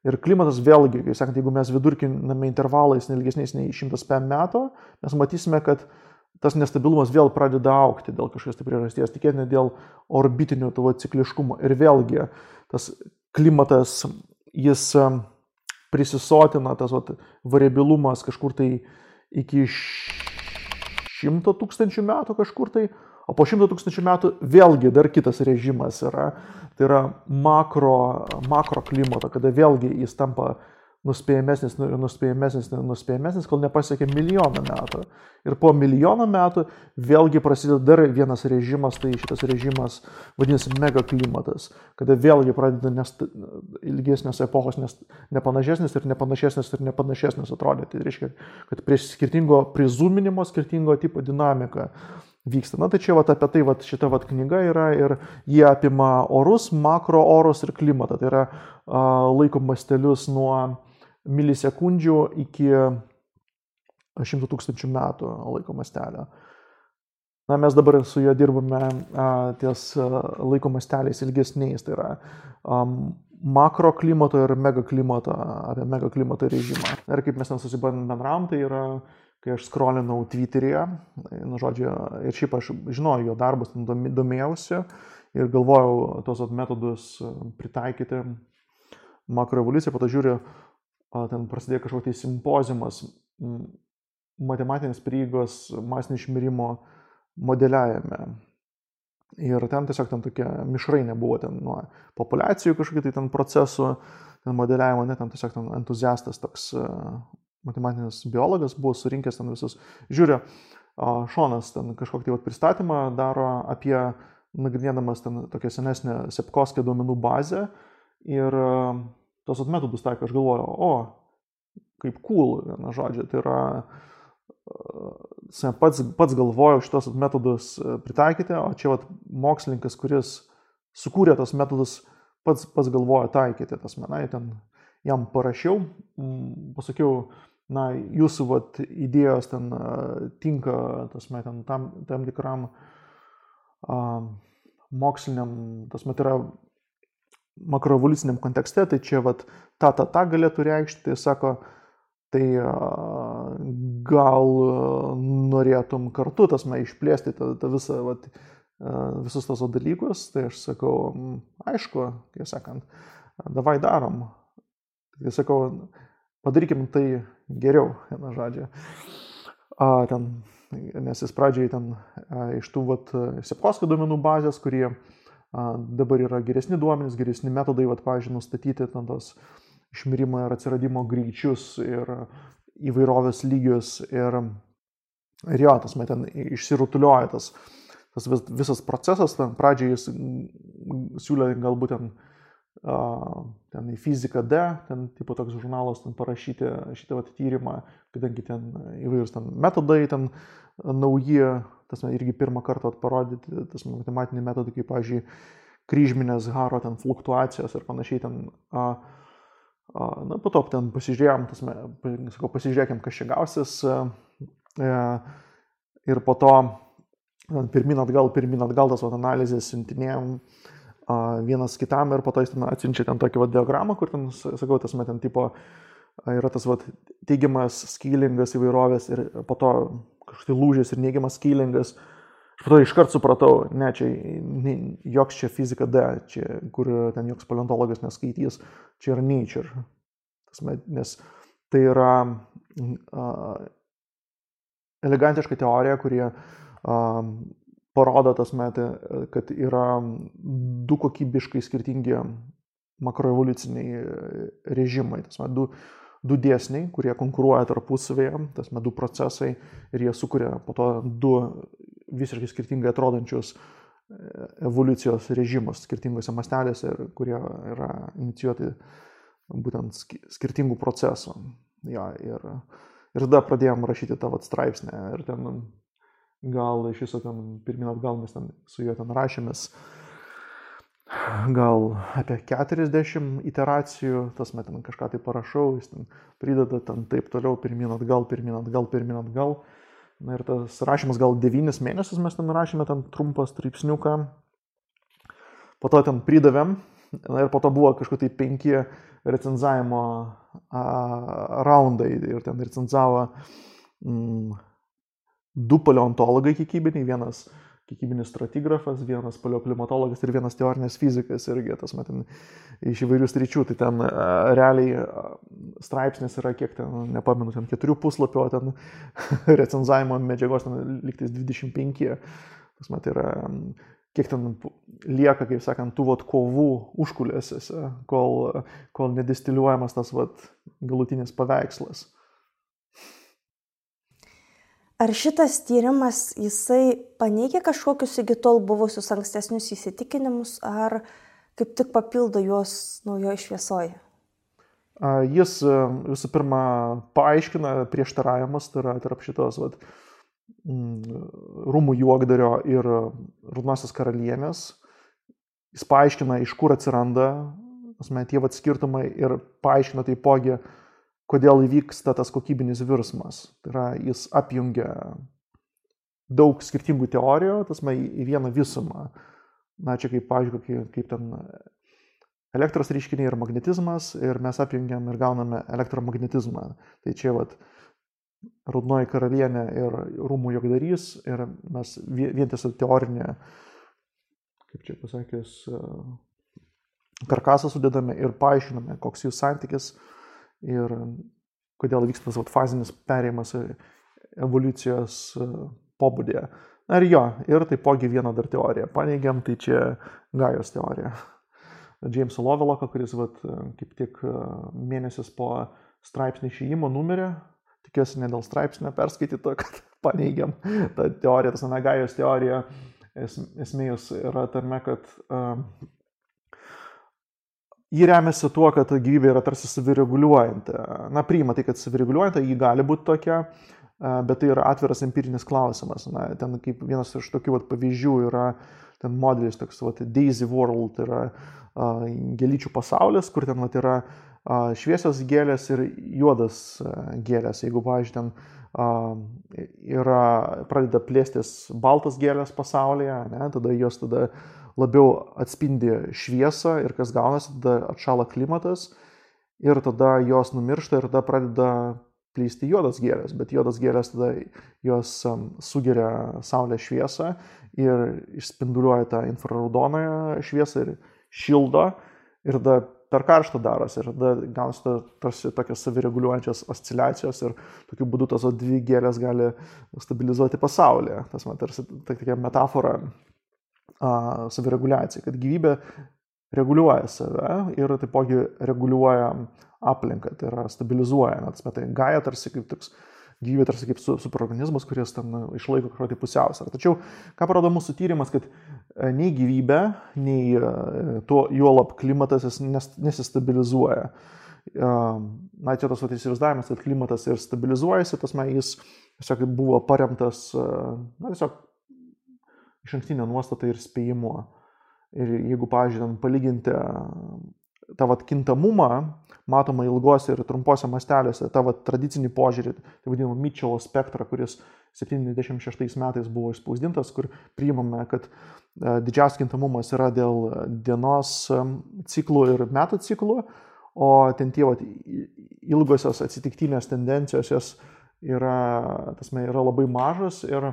Ir klimatas vėlgi, kaip sakant, jeigu mes vidurkiname intervalais nelgesniais nei 105 metų, mes matysime, kad tas nestabilumas vėl pradeda aukti dėl kažkokios tai priežasties, tikėtina dėl orbitinio tavo cikliškumo. Ir vėlgi tas klimatas, jis prisisotina, tas vat, variabilumas kažkur tai iki šimto tūkstančių metų kažkur tai, o po šimto tūkstančių metų vėlgi dar kitas režimas yra, tai yra makro, makro klimato, kada vėlgi jis tampa nuspėjamesnis, nu, nuspėjamesnis, nuspėjamesnis, kol nepasiekia milijoną metų. Ir po milijono metų vėlgi prasideda dar vienas režimas, tai šitas režimas vadinasi megaklimatas, kada vėlgi pradeda nest, ilgesnės epochos nes, nepanašesnis ir nepanašesnis ir nepanašesnis atrodyti. Tai reiškia, kad prie skirtingo prizuminimo, skirtingo tipo dinamika vyksta. Na tai čia vat, apie tai vat, šita vat, knyga yra ir jie apima orus, makro orus ir klimatą. Tai yra uh, laiko mastelius nuo milisekundžių iki 100 tūkstančių metų laiko mastelio. Na, mes dabar su juo dirbame a, ties a, laiko masteliais ilgesniais, tai yra um, makroklimato ir megaklimato, apie megaklimato režimą. Ir kaip mes ten susibandram, tai yra, kai aš skrolinau Twitter'yje, nu, žodžiu, ir šiaip aš žinojau jo darbus, domėjausi ir galvojau tos metodus pritaikyti makroevoliuciją, po to žiūriu, ten prasidėjo kažkoks tai simpozimas matematinės prieigos masinio išmirimo modeliavime. Ir ten tiesiog ten tokia mišrainė buvo ten nuo populacijų kažkokių tai ten procesų, ten modeliavimo, net ten tiesiog ten entuziastas toks matematinis biologas buvo surinkęs ten visus. Žiūrė, Šonas ten kažkokį tai pristatymą daro apie nagrinėdamas ten tokią senesnę Sepkoskio duomenų bazę ir tos metodus taiko, aš galvoju, o, kaip cool, viena žodžia, tai yra, pats, pats galvojau šitos metodus pritaikyti, o čia vat, mokslininkas, kuris sukūrė tos metodus, pats, pats galvoja taikyti, tas menai, ten jam parašiau, pasakiau, na, jūsų vat, idėjos ten tinka, tas met, ten, tam, tam tikram uh, moksliniam, tas met yra makroevoliuciniam kontekste, tai čia vat ta, ta, ta galėtų reikšti, tai sako, tai gal norėtum kartu tas man išplėsti tą, tą visą, vat, visus tos dalykus, tai aš sakau, aišku, kai sakant, davai darom. Tai sakau, padarykim tai geriau, viena žodžia. A, ten, nes jis pradžiai ten a, iš tų vat, Sepkosko duomenų bazės, kurie dabar yra geresni duomenys, geresni metodai, vat, pavyzdžiui, nustatyti ten tos išmirimo ir atsiradimo greičius ir įvairovės lygius ir, ir jo, tas, man ten išsirutulioja tas, tas vis, visas procesas, ten pradžiai jis siūlė galbūt ten, ten į fiziką D, ten tipo toks žurnalas ten parašyti šitą vat, tyrimą, kadangi ten įvairūs ten metodai, ten nauji tas irgi pirmą kartą parodyti, tas matematiniai metodai, kaip, pavyzdžiui, kryžminės haro ten fluktuacijos ir panašiai ten. A, a, na, po to ten pasižiūrėjom, tas, sakau, pasižiūrėkim, kas čia gausis. A, a, ir po to pirmin atgal, pirmin atgal tas vat, analizės siuntinėjom vienas kitam ir po to jis ten atsiunčia ten tokį va, diagramą, kur ten, sakau, tas met ten tipo yra tas va, teigiamas skylingas įvairovės ir po to kažkoks tai lūžis ir neigiamas skylingas. Aš po to iškart supratau, ne, čia ne, joks čia fizika D, čia, kur ten joks paleontologas neskaitys, čia yra nature. Tasme, nes tai yra uh, elegantiška teorija, kurie uh, parodo tas metė, kad yra du kokybiškai skirtingi makroevoliuciniai režimai. Tas met, du, du dėsniai, kurie konkuruoja tarpusavėje, tas met, du procesai ir jie sukuria po to du visiškai skirtingai atrodančius evoliucijos režimus skirtingose mastelėse, kurie yra inicijuoti būtent skirtingų procesų. Ja, ir, ir tada pradėjom rašyti tą straipsnį ir ten gal iš viso ten pirmin atgal mes ten su juo ten rašėmės, gal apie 40 iteracijų, tas met ten kažką tai parašau, jis ten prideda ten taip toliau, pirmin atgal, pirmin atgal, pirmin atgal. Na ir tas rašymas gal 9 mėnesius mes ten rašėme ten trumpą straipsniuką, po to ten pridavėm, na ir po to buvo kažkokie tai penki recenzavimo a, raundai ir ten recenzavo mm, du paleontologai kiekybiniai, vienas kiekybinis stratigrafas, vienas paleoklimatologas ir vienas teorinės fizikas irgi, tas matin, iš įvairių stryčių, tai ten a, realiai a, straipsnis yra kiek ten, nepamenu, ten keturių puslapio, ten recenzavimo medžiagos, ten liktais 25, tas matin, yra kiek ten lieka, kaip sakant, tų vat kovų užkulėsiuose, kol, kol nedistiliuojamas tas vat galutinis paveikslas. Ar šitas tyrimas, jisai paneigia kažkokius iki tol buvusius ankstesnius įsitikinimus, ar kaip tik papildo juos naujoje šviesoje? Jis visų pirma paaiškina prieštaravimus, tai yra tarp šitos vat, rūmų juokdario ir rudnosios karalienės. Jis paaiškina, iš kur atsiranda asme, tie vat skirtumai ir paaiškina taipogi, kodėl įvyksta tas kokybinis virsmas. Tai yra, jis apjungia daug skirtingų teorijų, tas man į vieną visumą. Na, čia kaip, pažiūrėjau, kaip, kaip ten elektros reiškiniai ir magnetizmas, ir mes apjungiam ir gauname elektromagnetizmą. Tai čia vat Raudonoji karalienė ir rūmų jogdarys, ir mes vientisą teorinę, kaip čia pasakęs, karkasą sudedame ir paaiškiname, koks jų santykis ir kodėl vyksta tas vat, fazinis perėjimas evoliucijos e, pobūdėje. Na ir jo, ir taipogi vieną dar teoriją paneigiam, tai čia Gajos teorija. Jameso Lovelocko, kuris vat, kaip tik e, mėnesis po straipsnį išėjimo numerį, tikiuosi ne dėl straipsnio perskaityto, kad paneigiam tą teoriją, tas Anagajos teorija, es, esmė jūs yra tame, kad uh, Ji remiasi tuo, kad gyvybė yra tarsi savireguliuojanti. Na, priima tai, kad savireguliuojanti, ji gali būti tokia, bet tai yra atviras empirinis klausimas. Na, ten kaip vienas iš tokių vat, pavyzdžių yra ten modelis toks, vat, Daisy World, tai yra uh, gėlyčių pasaulis, kur ten vat, yra uh, šviesios gėlės ir juodas uh, gėlės. Jeigu, pavyzdžiui, ten uh, yra, pradeda plėstis baltas gėlės pasaulyje, ne, tada jos tada uh, labiau atspindi šviesą ir kas gaunasi, tada atšala klimatas ir tada jos numiršta ir tada pradeda plysti juodas gėlės, bet juodas gėlės tada jos um, sugeria saulės šviesą ir išspinduliuoja tą infraraudonąją šviesą ir šildo ir tada per karštą darosi ir tada gaunasi tarsi tokios savireguliuojančios osciliacijos ir tokiu būdu tos dvi gėlės gali stabilizuoti pasaulį. Tas man tarsi tokia metafora savireguliacija, kad gyvybė reguliuoja save ir taipogi reguliuoja aplinką, tai yra stabilizuoja, net tai gaja tarsi kaip toks gyvybė tarsi kaip su, superorganizmas, kuris ten išlaiko kažkokį pusiausvyrą. Tačiau, ką parodo mūsų tyrimas, kad e, nei gyvybė, nei e, tuo juolap klimatas nes, nesistabilizuoja. E, na, čia tas įsivaizdavimas, kad klimatas ir stabilizuojasi, tas man jis tiesiog buvo paremtas, na, tiesiog iš ankstinė nuostata ir spėjimu. Ir jeigu, pažiūrėjom, palyginti tą vat kintamumą matoma ilgose ir trumpose masteliuose, tą vat tradicinį požiūrį, tai vadinamą Mitchell spektrą, kuris 76 metais buvo išspausdintas, kur priimame, kad e, didžiausias kintamumas yra dėl dienos e, ciklų ir metų ciklų, o ten tie vat, ilgosios atsitiktinės tendencijos jos yra, tasme, yra labai mažos ir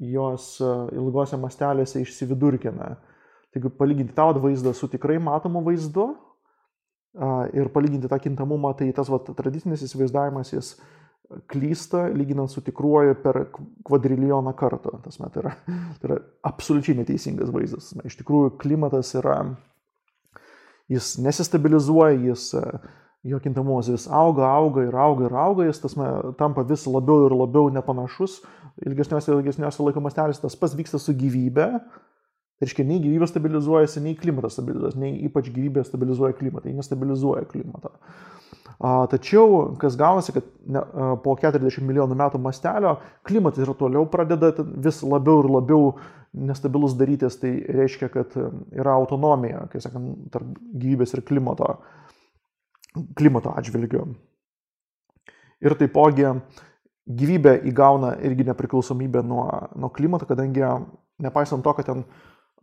jos e, ilgose mastelėse išsividurkina. Taigi palyginti tą vaizdą su tikrai matomu vaizdu ir palyginti tą kintamumą, tai tas vat, tradicinis įsivaizdavimas jis klysta, lyginant su tikruoju per kvadrilioną kartų. Tas met yra, tai yra absoliučiai neteisingas vaizdas. Iš tikrųjų, klimatas yra, jis nesistabilizuoja, jis, jo kintamumas vis auga, auga ir auga ir auga, jis tas tampa vis labiau ir labiau nepanašus, ilgesniuose ir ilgesniuose laiko mastelėse tas pats vyksta su gyvybe, Tai reiškia, nei gyvybė stabilizuojasi, nei klimatas stabilizuojasi, nei ypač gyvybė stabilizuoja klimatą, jie nestabilizuoja klimatą. A, tačiau, kas gaunasi, kad ne, a, po 40 milijonų metų mastelio klimatas ir toliau pradeda vis labiau ir labiau nestabilus darytis, tai reiškia, kad yra autonomija, kaip sakant, tarp gyvybės ir klimato, klimato atžvilgiu. Ir taipogi gyvybė įgauna irgi nepriklausomybę nuo, nuo klimato, kadangi nepaisant to, kad ten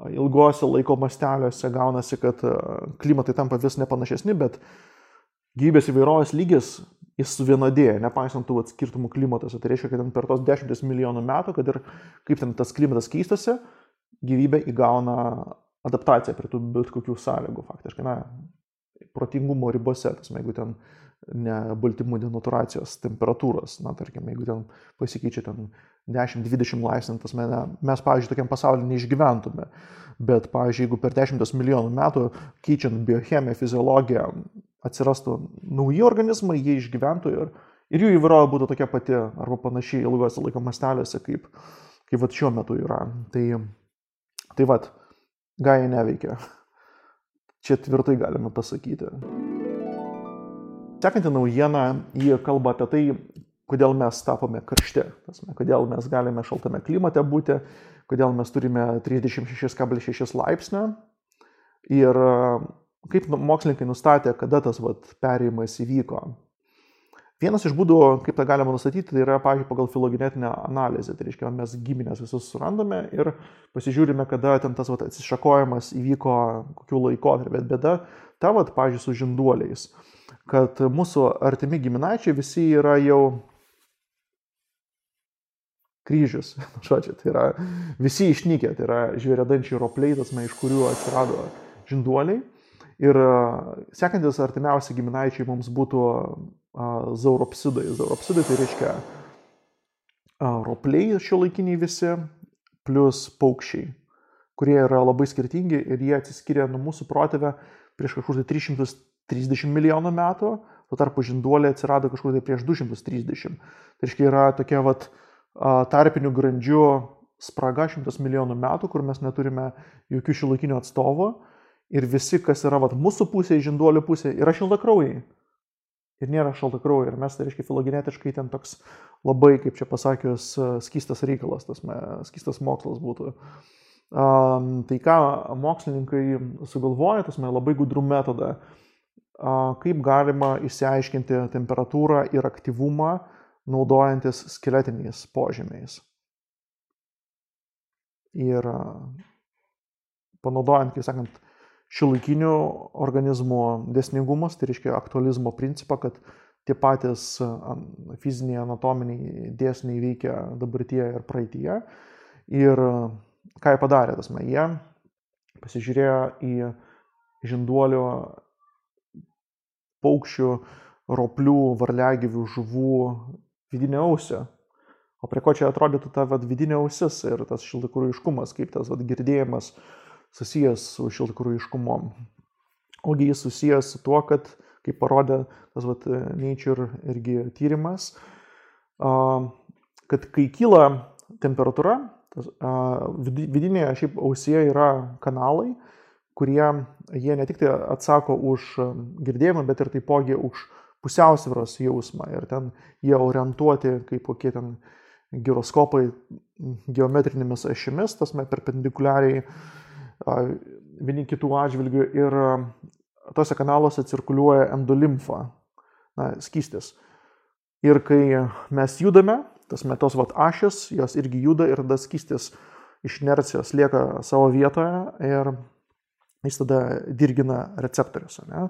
ilgose laiko masteliuose gaunasi, kad e, klimatai tampa vis nepanašesni, bet gyvybės įvairovės lygis jis suvienodėja, nepaisant tų skirtumų klimatuose. Tai reiškia, kad per tos dešimtis milijonų metų, kad ir kaip ten tas klimatas keistosi, gyvybė įgauna adaptaciją prie tų bet kokių sąlygų faktiškai. Na, protingumo ribose, tas, jeigu ten ne baltymų denaturacijos temperatūros, na, tarkim, jeigu ten pasikeičia ten 10-20 laipsnių, tas mes, mes, pavyzdžiui, tokiam pasauliu neišgyventume. Bet, pavyzdžiui, jeigu per 10 milijonų metų keičiant biochemiją, fiziologiją atsirastų nauji organizmai, jie išgyventų ir, ir jų įvairovė būtų tokia pati arba panašiai ilgose laiko mastelėse, kaip, kaip vat šiuo metu yra. Tai, tai vad, Gaja neveikia. Čia tvirtai galime pasakyti. Sekanti naujiena, jie kalba apie tai, kodėl mes tapome karšti, kodėl mes galime šaltame klimate būti, kodėl mes turime 36,6 laipsnio ir e, kaip nu, mokslininkai nustatė, kada tas vat, perėjimas įvyko. Vienas iš būdų, kaip tą galima nustatyti, tai yra, pavyzdžiui, pagal filogenetinę analizę. Tai reiškia, mes giminės visus surandame ir pasižiūrime, kada ten tas vat, atsišakojimas įvyko, kokiu laikotarpiu. Bet bėda ta, vat, pavyzdžiui, su žinduoliais, kad mūsų artimi giminaičiai visi yra jau kryžius. Žodžiu, tai yra visi išnykę, tai yra žvėrėdančiai ropliai, tas iš kurių atsirado žinduoliai. Ir sekantis artimiausi giminaičiai mums būtų zauropsidai. Zauropsidai tai reiškia ropliai šio laikiniai visi, plus paukščiai, kurie yra labai skirtingi ir jie atsiskiria nuo mūsų protėvę prieš kažkur tai 330 milijonų metų, tuo tarpu žinduoliai atsirado kažkur tai prieš 230. Tai reiškia yra tokia vat, tarpinių grandžių spraga šimtas milijonų metų, kur mes neturime jokių šilakinių atstovų ir visi, kas yra vat, mūsų pusėje, žinduolių pusėje, yra šiltakraujai. Ir nėra šaltakraujai. Ir mes, tai reiškia, filogenetiškai ten toks labai, kaip čia pasakius, skistas reikalas, tas skistas mokslas būtų. Um, tai ką mokslininkai sugalvoja, tas labai gudrų metodą, uh, kaip galima išsiaiškinti temperatūrą ir aktyvumą uh, naudojantis skeletiniais požymiais. Ir panaudojant, kaip sakant, šiuolaikinių organizmų desningumus, tai reiškia aktualizmo principą, kad tie patys fiziniai, anatominiai dėsniai veikia dabartyje ir praeitie. Ir ką jie padarė, tasme, jie pasižiūrėjo į žinduolių, paukščių, roplių, varliagyvių, žuvų vidinę ausį. O prie ko čia atrodytų ta vat, vidinė ausis ir tas šiltakūraiškumas, kaip tas vat, girdėjimas susijęs su šiltakūraiškumu. Ogi jis susijęs su tuo, kad, kaip parodė tas vat, Nature irgi tyrimas, kad kai kyla temperatūra, tas, vidinėje šiaip ausyje yra kanalai, kurie jie ne tik tai atsako už girdėjimą, bet ir taipogi už pusiausvyros jausmą ir ten jie orientuoti kaip kokie ten giroskopai geometrinėmis ašimis, tas perpendikuliariai vieni kitų atžvilgių ir tose kanaluose cirkuliuoja endolimfa, na, skystis. Ir kai mes judame, tas metos vat ašis, jos irgi juda ir tas skystis iš inercijos lieka savo vietoje ir jis tada dirgina receptorius. Ne?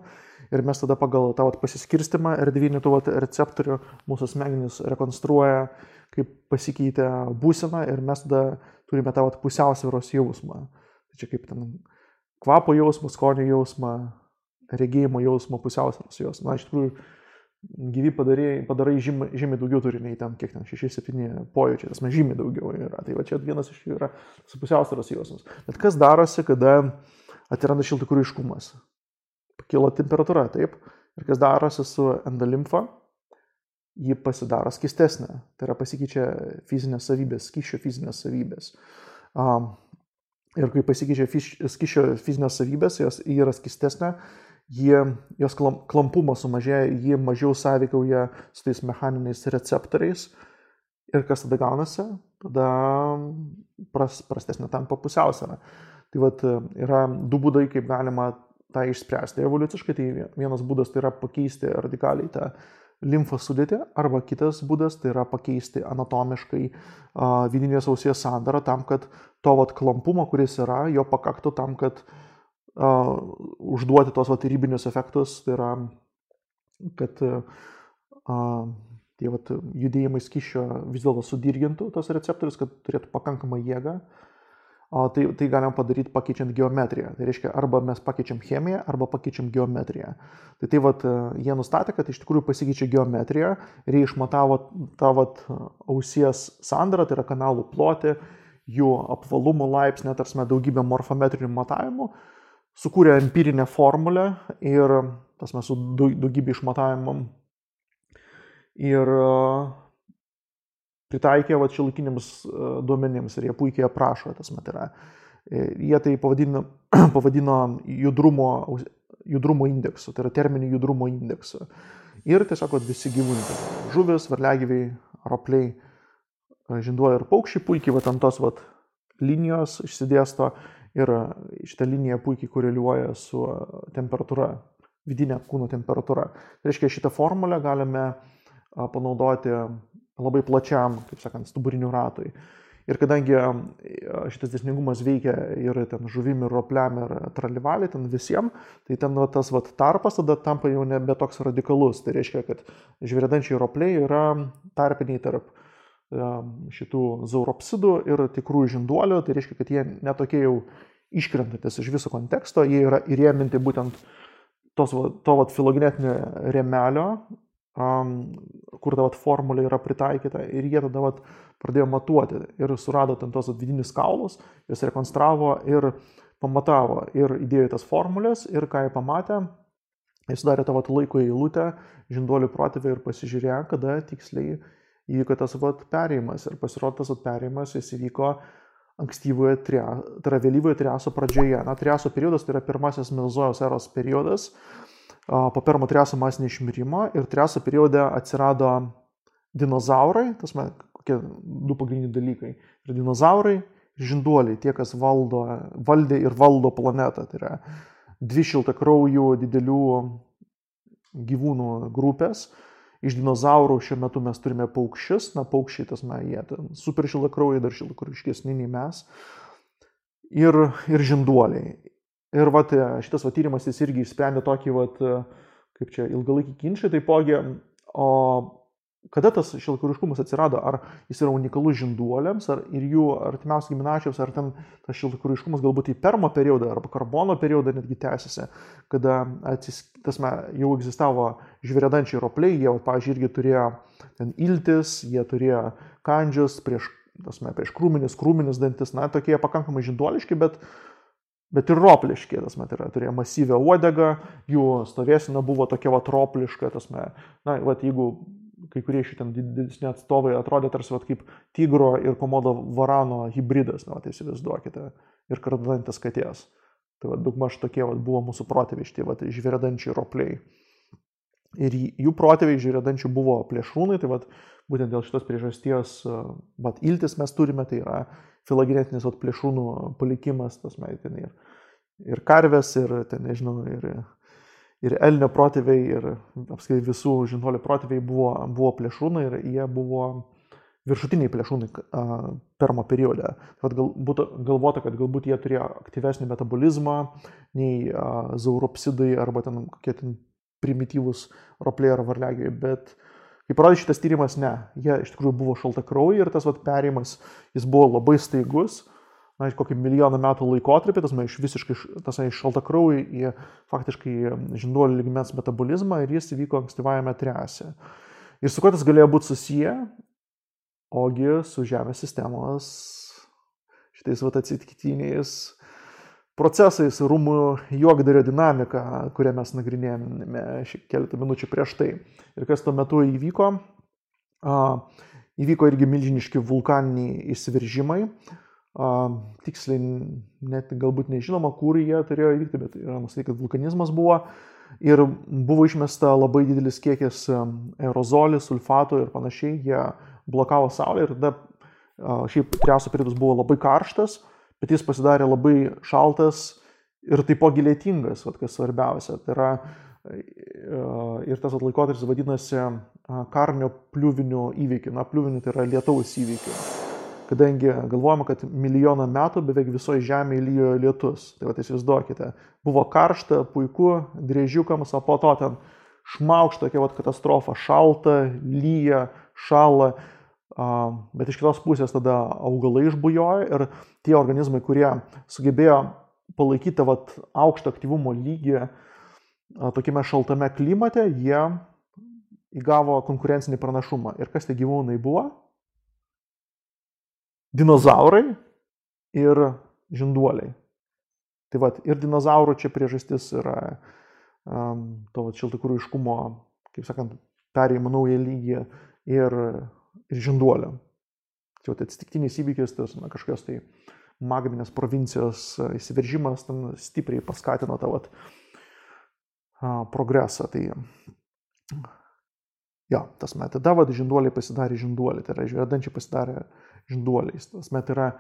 Ir mes tada pagal tą vat, pasiskirstimą erdvinį tų vat, receptorių mūsų smegenys rekonstruoja, kaip pasikeitė būsena ir mes tada turime tą vat, pusiausvėros jausmą. Tai čia kaip ten kvapo jausmą, skonio jausmą, regėjimo jausmą, pusiausvėros jausmą. Na, iš tikrųjų, gyvi padarai, padarai žymiai, žymiai daugiau turi nei tam, kiek ten 6-7 pojūčiai, tas mes žymiai daugiau yra. Tai va čia vienas iš jų yra pusiausvėros jausmas. Bet kas darosi, kada atsiranda šiltikūriškumas? Pakilo temperatūra, taip. Ir kas darosi su endolimfa? Ji pasidaro skistesnė. Tai yra pasikeičia fizinės savybės, skyšio fizinės savybės. Um, ir kai pasikeičia skyšio fizinės savybės, jos yra skistesnė, jie, jos klampumas sumažėja, jie mažiau sąveikauja su tais mechaniniais receptoriais. Ir kas tada gaunasi? Tada pras, prastesnė tampa pusiausvėra. Tai vat, yra du būdai, kaip galima tą išspręsti evoliuciškai. Tai vienas būdas tai yra pakeisti radikaliai tą limfos sudėtį, arba kitas būdas tai yra pakeisti anatomiškai uh, vidinės ausies sandarą tam, kad to vat klampumo, kuris yra, jo pakaktų tam, kad uh, užduoti tos vat, ribinius efektus, tai yra, kad uh, tie vat, judėjimai skyšio vis dėlto sudirgintų tos receptorius, kad turėtų pakankamą jėgą. O tai, tai galim padaryti pakeičiant geometriją. Tai reiškia, arba mes pakeičiam chemiją, arba pakeičiam geometriją. Tai tai vat, jie nustatė, kad iš tikrųjų pasikeičia geometrija ir jie išmatavo tą vat, ausies sandarą, tai yra kanalų plotį, jų apvalumo laipsnį, tarsi daugybę morfometrinių matavimų sukūrė empirinę formulę ir tas mes su daugybė išmatavimam ir e, pritaikė va šiolakiniams e, duomenims ir jie puikiai aprašo tas met yra. E, jie tai pavadino, pavadino judrumo, judrumo indeksu, tai yra terminį judrumo indeksu. Ir tiesiog visi gyvūnai, tai žuvis, varliagyviai, ropliai, žinduoliai ir paukščiai puikiai va ant tos va linijos išsidėsto Ir šitą liniją puikiai koreliuoja su temperatūra, vidinė kūno temperatūra. Tai reiškia, šitą formulę galime panaudoti labai plačiam, kaip sakant, stuburinių ratui. Ir kadangi šitas dėsningumas veikia ir ten žuvim, ir ropliam, ir tralivalį, ten visiems, tai ten va, tas va, tarpas tada tampa jau nebe toks radikalus. Tai reiškia, kad žvėrėdančiai ropliai yra tarpiniai tarp šitų zauropsidų ir tikrųjų žinduolių, tai reiškia, kad jie netokie jau iškrentantis iš viso konteksto, jie yra įrėminti būtent tos, to vat, filogenetinio remelio, kur ta vat, formulė yra pritaikyta ir jie tada vat, pradėjo matuoti ir surado ten tos vidinius kaulus, juos rekonstravo ir pamatavo ir įdėjo tas formulės ir ką jie pamatė, jis darė tą vat, laiko eilutę žinduolių protėvį ir pasižiūrėjo, kada tiksliai įvyko tas vat perėjimas ir pasirodo tas vat perėjimas jis įvyko ankstyvoje, tai yra vėlyvoje triaso pradžioje. Na, triaso periodas tai yra pirmasis Milzojos eros periodas po pirmo triaso masinio išmirimo ir triaso periode atsirado dinozaurai, tas man kokie du pagrindiniai dalykai. Ir dinozaurai, ir žinduoliai, tie, kas valdo, valdė ir valdo planetą. Tai yra dvi šiltakraujų didelių gyvūnų grupės, Iš dinozaurų šiuo metu mes turime paukščius, na paukščiai, tas, na, jie super šilakraujai, dar šilakraujiškesni nei mes. Ir, ir žinduoliai. Ir vat, šitas vat, tyrimas jis irgi išsprendė tokį, vat, kaip čia, ilgalaikį ginčą, taipogi, o Kada tas šilkuriškumas atsirado? Ar jis yra unikalus žinduoliams, ar ir jų artimiausiams giminačiams, ar ten tas šilkuriškumas galbūt į permo periodą arba karbono periodą netgi tęsiasi, kada atsis, tasme, jau egzistavo žvėrėdančiai ropliai, jie, pavyzdžiui, irgi turėjo ten iltis, jie turėjo kandžius prieš, tasme, prieš krūminis, krūminis dantis, na, tokie pakankamai žinduoliški, bet Bet ir ropliški, tas met yra, turėjo masyvę uodegą, jų stovėsina buvo tokia va ropliška, tas met, na, va, jeigu kai kurie iš ten didesni atstovai atrodė tarsi vat, kaip tigro ir komodo varano hybridas, na, tai įsivaizduokite, ir kardantis katės. Tai vad daugmaž tokie vat, buvo mūsų protėviai, šitie vat, žvėrėdančiai ropliai. Ir jų protėviai žvėrėdančių buvo plėšrūnai, tai vat, būtent dėl šitos priežasties, vat, iltis mes turime, tai yra filagenetinis vat, plėšrūnų palikimas, tas maitin ir, ir karvės, ir ten, nežinau, ir ir Elnio protėviai, ir apskritai visų žinduolių protėviai buvo, buvo plėšrūnai ir jie buvo viršutiniai plėšrūnai permo periode. Tad gal, būtų galvota, kad galbūt jie turėjo aktyvesnį metabolizmą nei zauropsidai arba ten kokie ten primityvūs ropliai ar varliagiai, bet kaip parodė šitas tyrimas, ne, jie iš tikrųjų buvo šaltakraujai ir tas vat, perėjimas, jis buvo labai staigus, na, kokį milijoną metų laikotarpį, tas man iš visiškai, tas iš šaltakraujai į faktiškai žinduolių lygmens metabolizmą ir jis įvyko ankstyvajame trese. Ir su kuo tas galėjo būti susiję, ogi su Žemės sistemos šitais vat atsitiktiniais procesais, rūmų juokdario dinamika, kurią mes nagrinėjome keletą minučių prieš tai. Ir kas tuo metu įvyko? Įvyko irgi milžiniški vulkaniniai įsiveržimai. A, tiksliai net galbūt nežinoma, kur jie turėjo įvykti, bet yra nustatyta, kad vulkanizmas buvo. Ir buvo išmesta labai didelis kiekis aerozolį, sulfatų ir panašiai. Jie blokavo saulę ir tada šiaip triaso periodas buvo labai karštas, bet jis pasidarė labai šaltas ir taipogi lėtingas, vat, kas svarbiausia. Tai yra, ir tas laikotarpis vadinasi karnio pliuvinių įvykių. Na, pliuvinių tai yra lietaus įvykių. Kadangi galvojama, kad milijoną metų beveik visoje žemėje lyjo lietus. Tai va, įsivaizduokite, buvo karšta, puiku, drėžiukams, o po to ten šmaukšta tokia va, katastrofa, šalta, lyja, šala bet iš kitos pusės tada augalai išbujojo ir tie organizmai, kurie sugebėjo palaikyti vat, aukštą aktyvumo lygį tokiame šaltame klimate, jie įgavo konkurencinį pranašumą. Ir kas tie gyvūnai buvo? Dinozaurai ir žinduoliai. Tai vad, ir dinozaurų čia priežastis yra um, to šiltakrųjiškumo, kaip sakant, perėjimo naują lygį ir ir žinduolio. Tai tai atsitiktinis įvykis, tas na, kažkokios tai magminės provincijos įsiveržimas ten stipriai paskatino tą vat, progresą. Tai jo, tas met tada vad žinduoliai pasidarė žinduoliai, tai yra žvėdančiai pasidarė žinduoliais. Tas met yra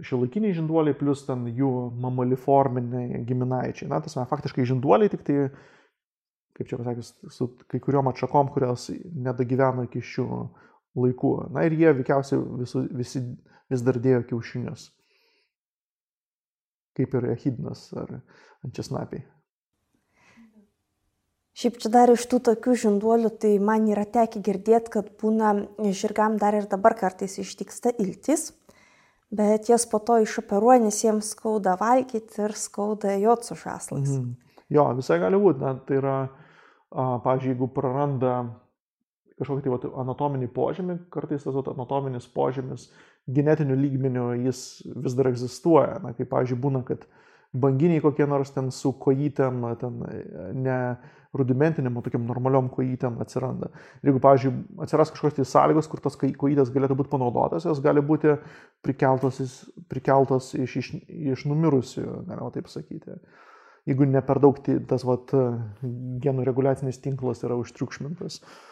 šiuolaikiniai žinduoliai plus ten jų mamaliforminiai giminaičiai. Na, tas met faktiškai žinduoliai tik tai kaip čia pasakius, su kai kuriuom atšakom, kurios nedagyveno iki šių laikų. Na ir jie veikiausiai visu, visi vis dar dėjo kiaušinius. Kaip ir echidnas ar ančiasnapiai. Šiaip čia dar iš tų tokių žinduolių, tai man yra tekę girdėti, kad būna žirgam dar ir dabar kartais ištiksta iltis, bet jas po to išoperuoja, nes jiems skauda valgyti ir skauda jotsų žaslais. Mhm. Jo, visai gali būti, net tai yra, pavyzdžiui, jeigu praranda kažkokį tai vat, anatominį požymį, kartais tas vat, anatominis požymis genetiniu lygmeniu jis vis dar egzistuoja. Na, kaip, pavyzdžiui, būna, kad banginiai kokie nors ten su kojytėm, ten ne rudimentiniam, o tokiam normaliom kojytėm atsiranda. Ir jeigu, pavyzdžiui, atsiras kažkokios tai sąlygos, kur tas kojytės galėtų būti panaudotas, jos gali būti prikeltos, prikeltos iš, iš, iš numirusių, galima taip sakyti. Jeigu ne per daug tas vat, genų reguliacinis tinklas yra užtriukšmintas. Uh,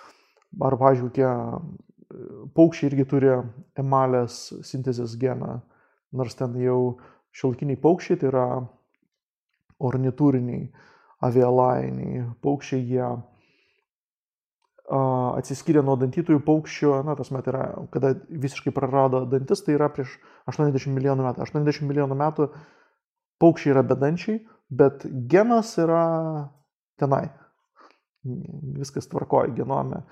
Ar, pavyzdžiui, kokie e, paukščiai irgi turi emalės sintezės geną, nors ten jau šilkiniai paukščiai, tai yra ornitūriniai, avialainiai paukščiai, jie atsiskyrė nuo dantytųjų paukščių, na, tas met yra, kada visiškai prarado dantis, tai yra prieš 80 milijonų metų. 80 milijonų metų paukščiai yra bedančiai, bet genas yra tenai. Viskas tvarkoja genome.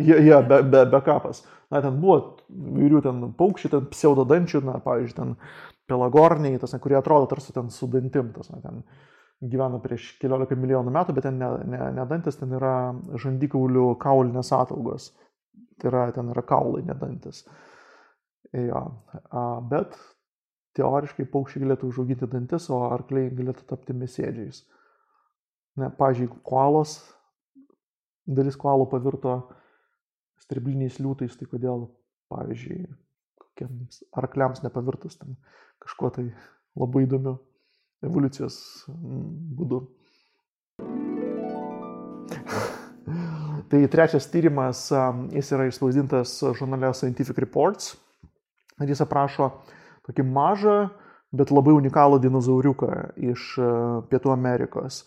Ja, ja, be, be, be kapas. Na, ten buvo įvairių ten paukščių, ten pseudodančių, na, pavyzdžiui, ten pelagorniai, tas, kurie atrodo tarsi ten su dantim, tas, na, ten gyvena prieš keliolika milijonų metų, bet ten ne, ne, ne dantis, ten yra žandikaulių kaulinės ataugos. Tai yra, ten yra kaulai, ne dantis. Ja, bet teoriškai paukščiai galėtų užauginti dantis, o arkliai galėtų tapti mesėdžiais. Ne, pažiūrėjau, koalos dalis koalų pavirto stribliniais liūtais, tai kodėl, pavyzdžiui, kokiems arkliams nepavirtus ten kažkuo tai labai įdomiu evoliucijos mm, būdu. tai trečias tyrimas, jis yra išspausdintas žurnale Scientific Reports ir jis aprašo tokį mažą, bet labai unikalų dinozauriuką iš Pietų Amerikos.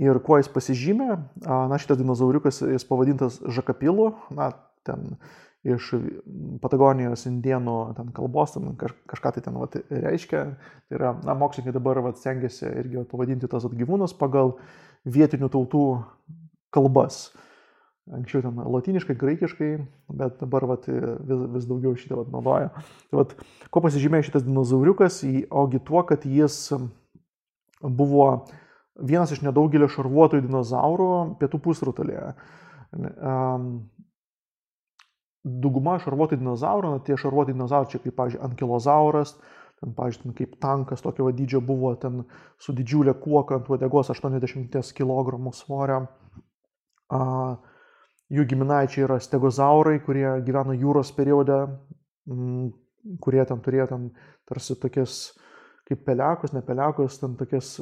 Ir kuo jis pasižymė, na šitas dinozauriukas jis pavadintas Žakapilu, na ten iš Patagonijos indienų ten kalbos, ten kaž, kažką tai ten vat, reiškia. Tai yra, na, mokslininkai dabar vat, stengiasi irgi vat, pavadinti tas gyvūnus pagal vietinių tautų kalbas. Anksčiau ten latiniškai, graikiškai, bet dabar vat, vis, vis daugiau šitą vat, naudoja. Tai vat, ko pasižymėjo šitas dinozauriukas, ogi tuo, kad jis buvo vienas iš nedaugelio šarvuotojų dinozaurų pietų pusrutulėje. Dauguma šarvuotojų dinozaurų, na, tie šarvuotųjų dinozaurai, čia kaip, pavyzdžiui, ankilozauras, ten, pavyzdžiui, kaip tankas tokio dydžio buvo, ten su didžiulė kuoka ant uodegos 80 kg svorio. Jų giminaičiai yra stegozaurai, kurie gyveno jūros periode, kurie ten turėjo ten tarsi tokias kaip pelekus, ne pelekus, ten tokias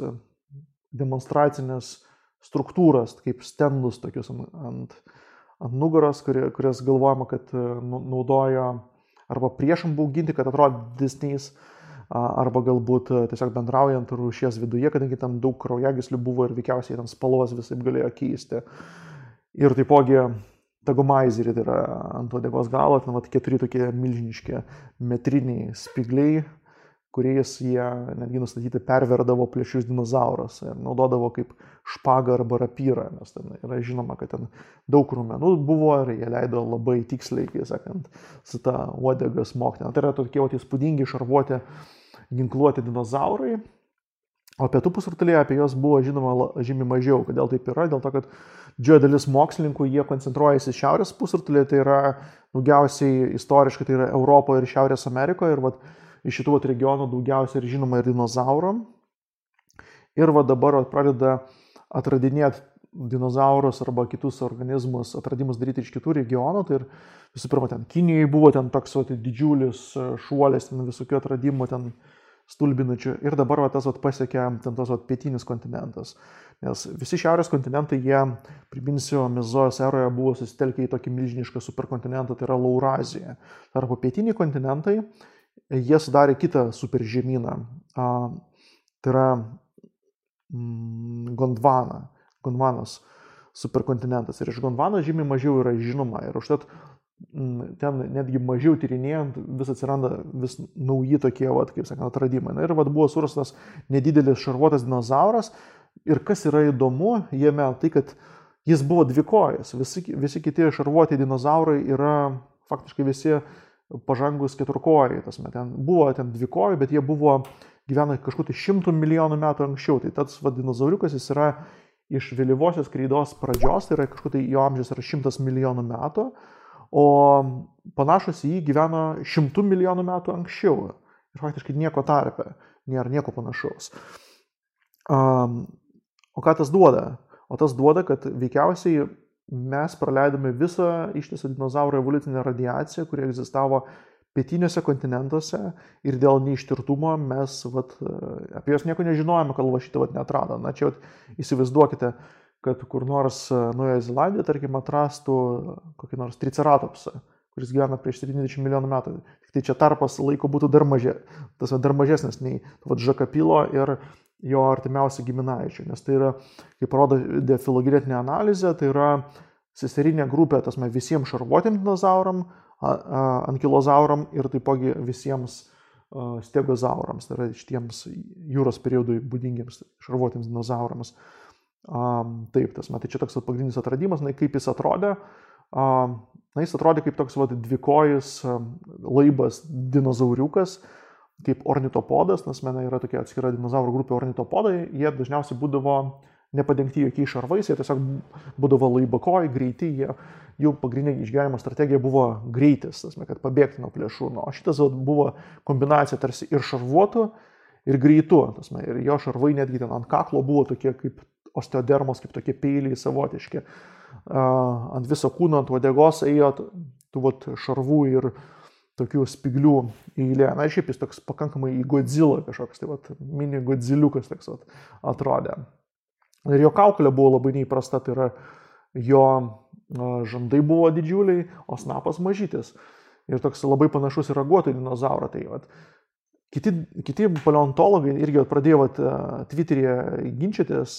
demonstracinės struktūras, kaip stendus tokius ant, ant, nugaros, kurie, kurias galvojama, kad e, nu, naudojo arba priešam bauginti, kad atrodysnys, arba galbūt e, tiesiog bendraujant rūšies viduje, kadangi ten daug kraujagyslių buvo ir veikiausiai ten spalvas visai galėjo keisti. Ir taipogi tagomaizerį, tai yra ant odegos galo, ten vat, keturi tokie milžiniški metriniai spigliai, kuriais jie netgi nustatyti perverdavo plėšius dinozaurus ir naudodavo kaip špagą arba rapyrą, nes ten yra žinoma, kad ten daug rumenų buvo ir jie leido labai tiksliai, kaip sakant, su tą uodegą smokti. Tai yra tokie vat, įspūdingi šarvuoti ginkluoti dinozaurai, o pietų pusrutulėje apie juos buvo žinoma žymiai mažiau. Kodėl taip yra? Dėl to, kad didžioji dalis mokslininkų jie koncentruojasi šiaurės pusrutulėje, tai yra daugiausiai istoriškai tai yra Europoje ir Šiaurės Amerikoje. Ir, vat, iš šitų vat, regionų daugiausiai ir žinoma ir dinozauram. Ir va dabar vat, pradeda atradinėti dinozaurus arba kitus organizmus, atradimus daryti iš kitų regionų. Tai ir visų pirma, ten Kinijoje buvo ten toks vat, didžiulis e, šuolis, ten visokių atradimų, ten stulbinačių. Ir dabar va, tas vat, pasiekė ten tas vat, pietinis kontinentas. Nes visi šiaurės kontinentai, jie, priminsiu, Mezojos eroje buvo susitelkę į tokį milžinišką superkontinentą, tai yra Laurazija. Tarpo pietiniai kontinentai, jie sudarė kitą superžemyną. Tai yra mm, Gondvana, Gondvanos superkontinentas. Ir iš Gondvano žymiai mažiau yra žinoma. Ir užtat mm, ten netgi mažiau tyrinėjant vis atsiranda vis nauji tokie, vat, kaip sakant, atradimai. Na ir vat, buvo surastas nedidelis šarvuotas dinozauras. Ir kas yra įdomu jame, tai kad jis buvo dvikojas. Visi, visi kiti šarvuoti dinozaurai yra faktiškai visi pažangus keturkojai, tas met, ten buvo ten dvikojai, bet jie buvo gyvena kažkur tai šimtų milijonų metų anksčiau. Tai tas vadinozauriukas jis yra iš vėlyvosios kreidos pradžios, tai yra kažkur tai jo amžius yra šimtas milijonų metų, o panašus į jį gyvena šimtų milijonų metų anksčiau. Ir faktiškai nieko tarpe, nėra nieko panašaus. Um, o ką tas duoda? O tas duoda, kad veikiausiai mes praleidome visą ištisą dinozauro evoliucinę radiaciją, kuri egzistavo pietiniuose kontinentuose ir dėl neištirtumo mes vat, apie juos nieko nežinojome, kol va šitą vat, netrado. Na čia vat, įsivaizduokite, kad kur nors Nuojo Zelandijoje, tarkim, atrastų kokį nors triceratopsą, kuris gyvena prieš 70 milijonų metų. Tik tai čia tarpas laiko būtų dar, mažė, tas, dar mažesnis nei vat, Žakapilo ir jo artimiausių giminaičių, nes tai yra, kaip rodo filogenetinė analizė, tai yra seserinė grupė, tasme, visiems šarvuotėm dinozauram, ankilozauram ir taipogi visiems stegozaurams, tai yra šitiems jūros periodui būdingiems šarvuotėms dinozaurams. Taip, tas, tai čia toks pagrindinis atradimas, na, kaip jis atrodė. Na, jis atrodė kaip toks vat, dvikojus laibas dinozauriukas, kaip ornitopodas, nes mena yra tokia atskira dinozaurų grupė ornitopodai, jie dažniausiai būdavo nepadengti jokiais šarvais, jie tiesiog būdavo laibakojai, greiti, jie, jų pagrindinė išgyvenimo strategija buvo greitis, tasme, kad pabėgti nuo plėšrūno. O šitas buvo kombinacija tarsi ir šarvuotų, ir greitų. Tasme, ir jo šarvai netgi ten ant kaklo buvo tokie kaip osteodermos, kaip tokie peiliai savotiški. Uh, ant viso kūno, ant uodegos ėjo tų vat, šarvų ir tokių spiglių eilė. Na, šiaip jis toks pakankamai į Godzilla kažkoks, tai vat, mini Godzilliukas toks vat, atrodė. Ir jo kaukolė buvo labai neįprasta, tai yra jo žandai buvo didžiuliai, o snapas mažytis. Ir toks labai panašus į raguotojų dinozaurą. Tai, vat, kiti, kiti paleontologai irgi pradėjo vat, Twitter'e ginčytis,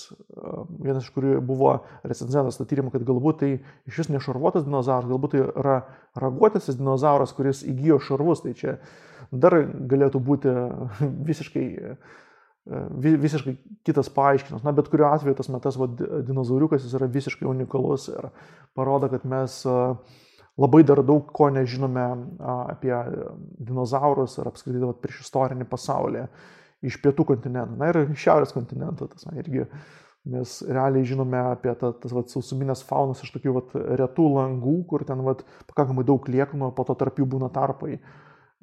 vienas iš kurių buvo recenzentas tą tyrimą, kad galbūt tai iš vis nešarvuotas dinozauras, galbūt tai yra raguotasis dinozauras, kuris įgyjo šarvus. Tai čia dar galėtų būti visiškai, visiškai kitas paaiškinimas. Na, bet kuriuo atveju tas metas va, dinozauriukas jis yra visiškai unikalus ir parodo, kad mes labai dar daug ko nežinome apie dinozaurus ir apskritai prieš istorinį pasaulį iš pietų kontinentų, na ir šiaurės kontinentų. Tas, na, irgi mes realiai žinome apie ta, tas vat, sausuminės faunas iš tokių vat, retų langų, kur ten vat, pakankamai daug lieknų, po to tarp jų būna tarpai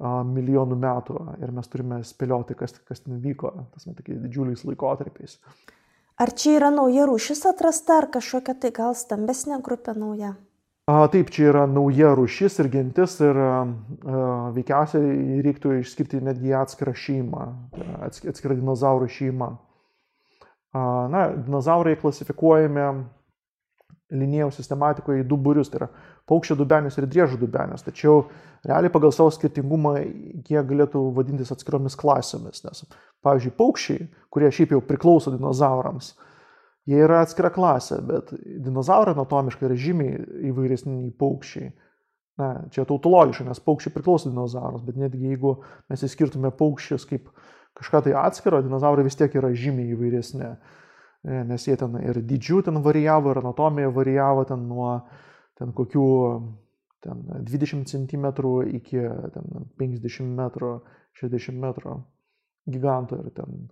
milijonų metų ir mes turime spėlioti, kas, kas ten vyko, tas met tokiais didžiuliais laikotarpiais. Ar čia yra nauja rūšis atrasta, ar kažkokia tai gal stambesnė grupė nauja? A, taip, čia yra nauja rūšis ir gentis ir a, veikiausiai reiktų išskirti netgi atskirą šeimą, atskirą dinozaurų šeimą. A, na, dinozaurai klasifikuojami linijos sistematikoje į du būrius, tai yra paukščio dubenės ir driežų dubenės, tačiau realiai pagal savo skirtingumą jie galėtų vadintis atskiromis klasėmis, nes, pavyzdžiui, paukščiai, kurie šiaip jau priklauso dinozaurams, Jie yra atskira klasė, bet dinozaurai anatomiškai yra žymiai įvairesni nei paukščiai. Na, čia tautologiškai, nes paukščiai priklauso dinozaurams, bet netgi jeigu mes įskirtume paukščius kaip kažką tai atskiro, dinozaurai vis tiek yra žymiai įvairesni. E, nes jie ten ir dydžių ten varijavo, ir anatomija varijavo ten nuo ten kokių ten 20 cm iki ten 50 m, 60 m gigantų ir ten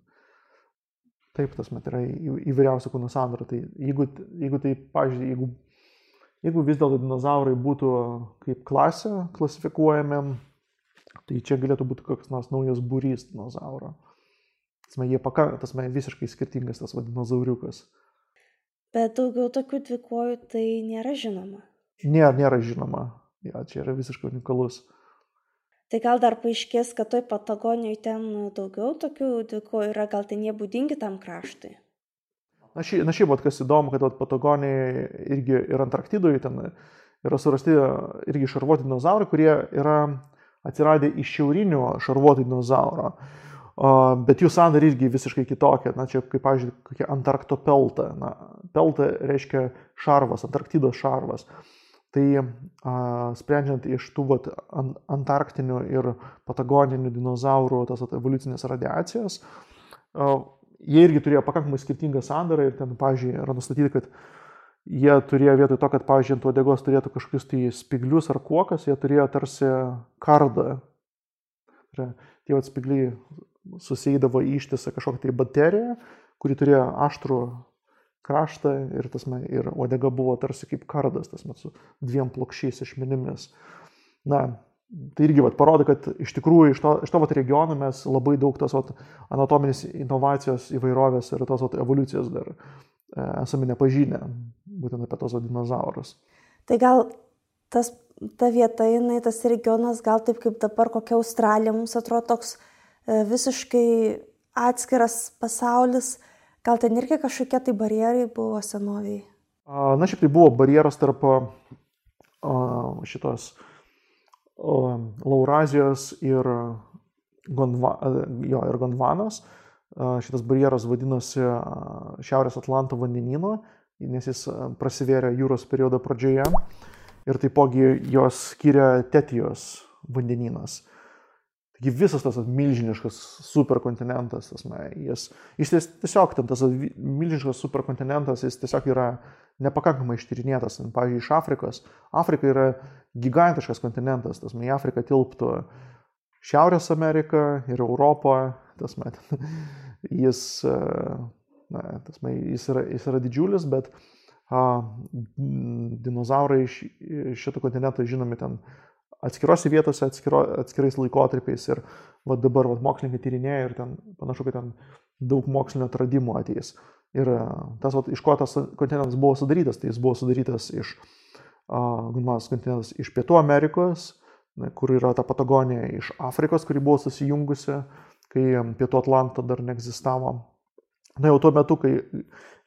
Taip, tas met yra įvairiausių kūno sandarų. Tai jeigu, jeigu tai, pažiūrėjau, jeigu, jeigu vis dėlto dinozaurai būtų kaip klasė klasifikuojami, tai čia galėtų būti koks nors naujas būrys dinozauro. Tasme, jie pakankamai, tasme, visiškai skirtingas tas vadinozauriukas. Bet daugiau tokių dvikojų tai nėra žinoma. Nėra, nėra žinoma. Ja, čia yra visiškai unikalus. Tai gal dar paaiškės, kad toj Patagonijoje ten daugiau tokių dvikų yra, gal ten jie būdingi tam kraštui. Na šiaip, na šiaip, kas įdomu, kad Patagonijoje irgi ir Antarktidoje ten yra surasti irgi šarvuoti dinozaurai, kurie yra atsiradę iš šiaurinio šarvuotų dinozauro. Bet jų sandariai irgi visiškai kitokie. Na, čia kaip, pavyzdžiui, kokia Antarkto pelta. Na, pelta reiškia šarvas, Antarktidos šarvas. Tai a, sprendžiant iš tų vat, antarktinių ir patagoninių dinozaurų tos vat, evoliucinės radiacijos, a, jie irgi turėjo pakankamai skirtingą sandarą ir ten, pavyzdžiui, yra nustatyti, kad jie turėjo vietoj to, kad, pavyzdžiui, ant uodegos turėtų kažkokius tai spiglius ar kuokas, jie turėjo tarsi kardą. Tai tie vat spigliai susėdavo į ištisą kažkokią tai bateriją, kuri turėjo aštrų kraštą ir, tasme, ir uodega buvo tarsi kaip kardas, tasme, su dviem plokščiais išmenimis. Na, tai irgi vat, parodo, kad iš tikrųjų iš to, iš to vat, regiono mes labai daug tos vat, anatominės inovacijos įvairovės ir tos vat, evoliucijos dar e, esame nepažinę, būtent apie tos vat, dinozaurus. Tai gal tas, ta vieta, jinai, tas regionas, gal taip kaip dabar kokia Australija, mums atrodo toks e, visiškai atskiras pasaulis, Gal ten irgi kažkokie tai barjerai buvo senoviai? Na, šiaip tai buvo barjeras tarp šitos Laurazijos ir, Gondva, jo, ir Gondvanos. Šitas barjeras vadinosi Šiaurės Atlanto vandenino, nes jis prasivėrė jūros periodo pradžioje. Ir taipogi jos skiria Tetijos vandeninas. Taigi visas tas milžiniškas superkontinentas, tas, na, jis, jis tiesiog, ten tas milžiniškas superkontinentas, jis tiesiog yra nepakankamai ištyrinėtas. Pavyzdžiui, iš Afrikos. Afrika yra gigantiškas kontinentas, tas, na, į Afriką tilptų Šiaurės Amerika ir Europą, tas, na, jis, tas, na, jis, yra, jis yra didžiulis, bet a, dinozaurai iš šito kontinento žinomi ten atskirose vietose, atskiro, atskirais laikotarpiais ir va, dabar va, mokslininkai tyrinėja ir ten panašu, kad ten daug mokslinio atradimų ateis. Ir e, tas, va, iš ko tas kontinentas buvo sudarytas, tai jis buvo sudarytas iš, uh, kontinentas iš Pietų Amerikos, kur yra ta Patagonija, iš Afrikos, kuri buvo susijungusi, kai Pietų Atlanto dar neegzistavo. Na jau tuo metu, kai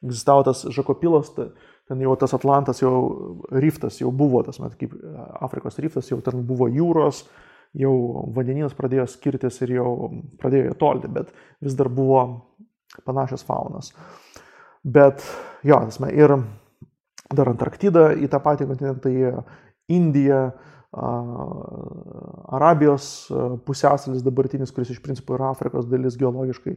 egzistavo tas Žakopilas, tai ten jau tas Atlantas, jau riftas jau buvo, tas, met, kaip Afrikos riftas, jau ten buvo jūros, jau vandeninas pradėjo skirtis ir jau pradėjo tolti, bet vis dar buvo panašios faunas. Bet jo, tasme, ir dar Antarktida į tą patį kontinentą įėjo, Indija, Arabijos pusiasalis dabartinis, kuris iš principo yra Afrikos dalis geologiškai,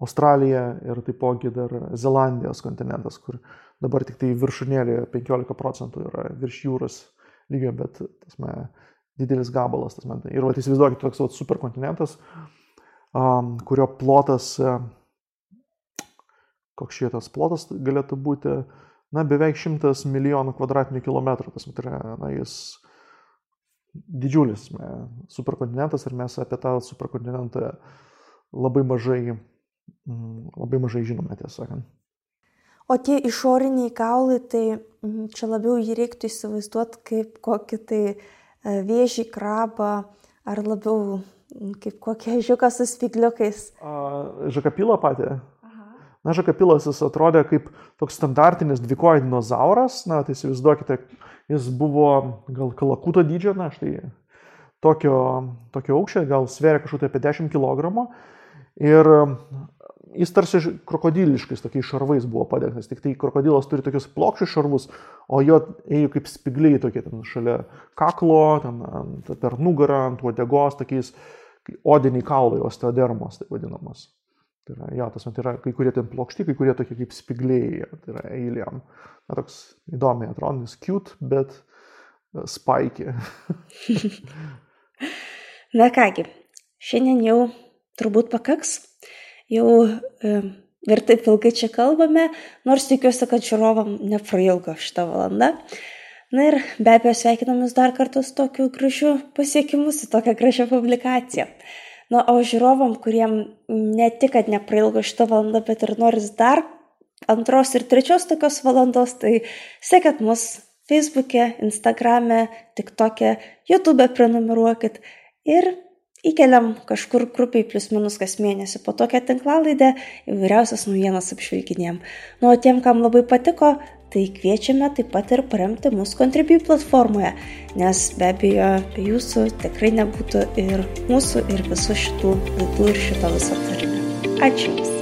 Australija ir taipogi dar Zelandijos kontinentas, kur dabar tik tai viršūnėlė 15 procentų yra virš jūros lygio, bet tasme, didelis gabalas. Tasme. Ir vat, įsivaizduokit toks vat, superkontinentas, um, kurio plotas, koks šitas plotas galėtų būti, na, beveik 100 milijonų kvadratinių kilometrų. Tas tai yra, na, jis didžiulis superkontinentas ir mes apie tą superkontinentą labai mažai, mm, labai mažai žinome, tiesą sakant. O tie išoriniai kaulai, tai čia labiau jį reiktų įsivaizduoti kaip kokį tai e, vėžį, krabą, ar labiau kaip kokie žiuką su spigliukais. Žakapilą patį. Na, žakapilas jis atrodė kaip toks standartinis dvikojo dinozauras, na, tai įsivaizduokite, jis buvo gal kalakuto dydžio, na, štai tokio, tokio aukščio, gal sveria kažkur apie 10 kg. Ir jis tarsi krokodiliškais tokiais šarvais buvo padengtas, tik tai krokodilas turi tokius plokščius šarvus, o jo ėjo kaip spigliai tokie ten šalia kaklo, ten ant, per nugarą, ant uodegos, tokiais odiniai kaulai, osteodermos, tai vadinamos. Tai yra, ja, tas, tai yra kai kurie ten plokšti, kai kurie tokie kaip spigliai, tai yra eilėm. Na, toks įdomiai atrodo, jis cute, bet e, spaikė. Na kągi, šiandien jau turbūt pakaks jau ir taip ilgai čia kalbame, nors tikiuosi, kad žiūrovam neprailgo šitą valandą. Na ir be abejo sveikinamės dar kartą su tokiu gražiu pasiekimu, su tokia gražia publikacija. Na, o žiūrovam, kuriem ne tik, kad neprailgo šitą valandą, bet ir noris dar antros ir trečios tokios valandos, tai sekit mus Facebook'e, Instagram'e, TikTok'e, YouTube'e prenumeruokit ir įkeliam kažkur grupiai plus minus kas mėnesį po tokią tinklalaidę įvairiausias naujienas apžvelginėjom. Nu, o tiem, kam labai patiko, tai kviečiame taip pat ir paremti mūsų Contribui platformoje, nes be abejo be jūsų tikrai nebūtų ir mūsų, ir visų šitų laidų ir šito viso turinio. Ačiū Jums.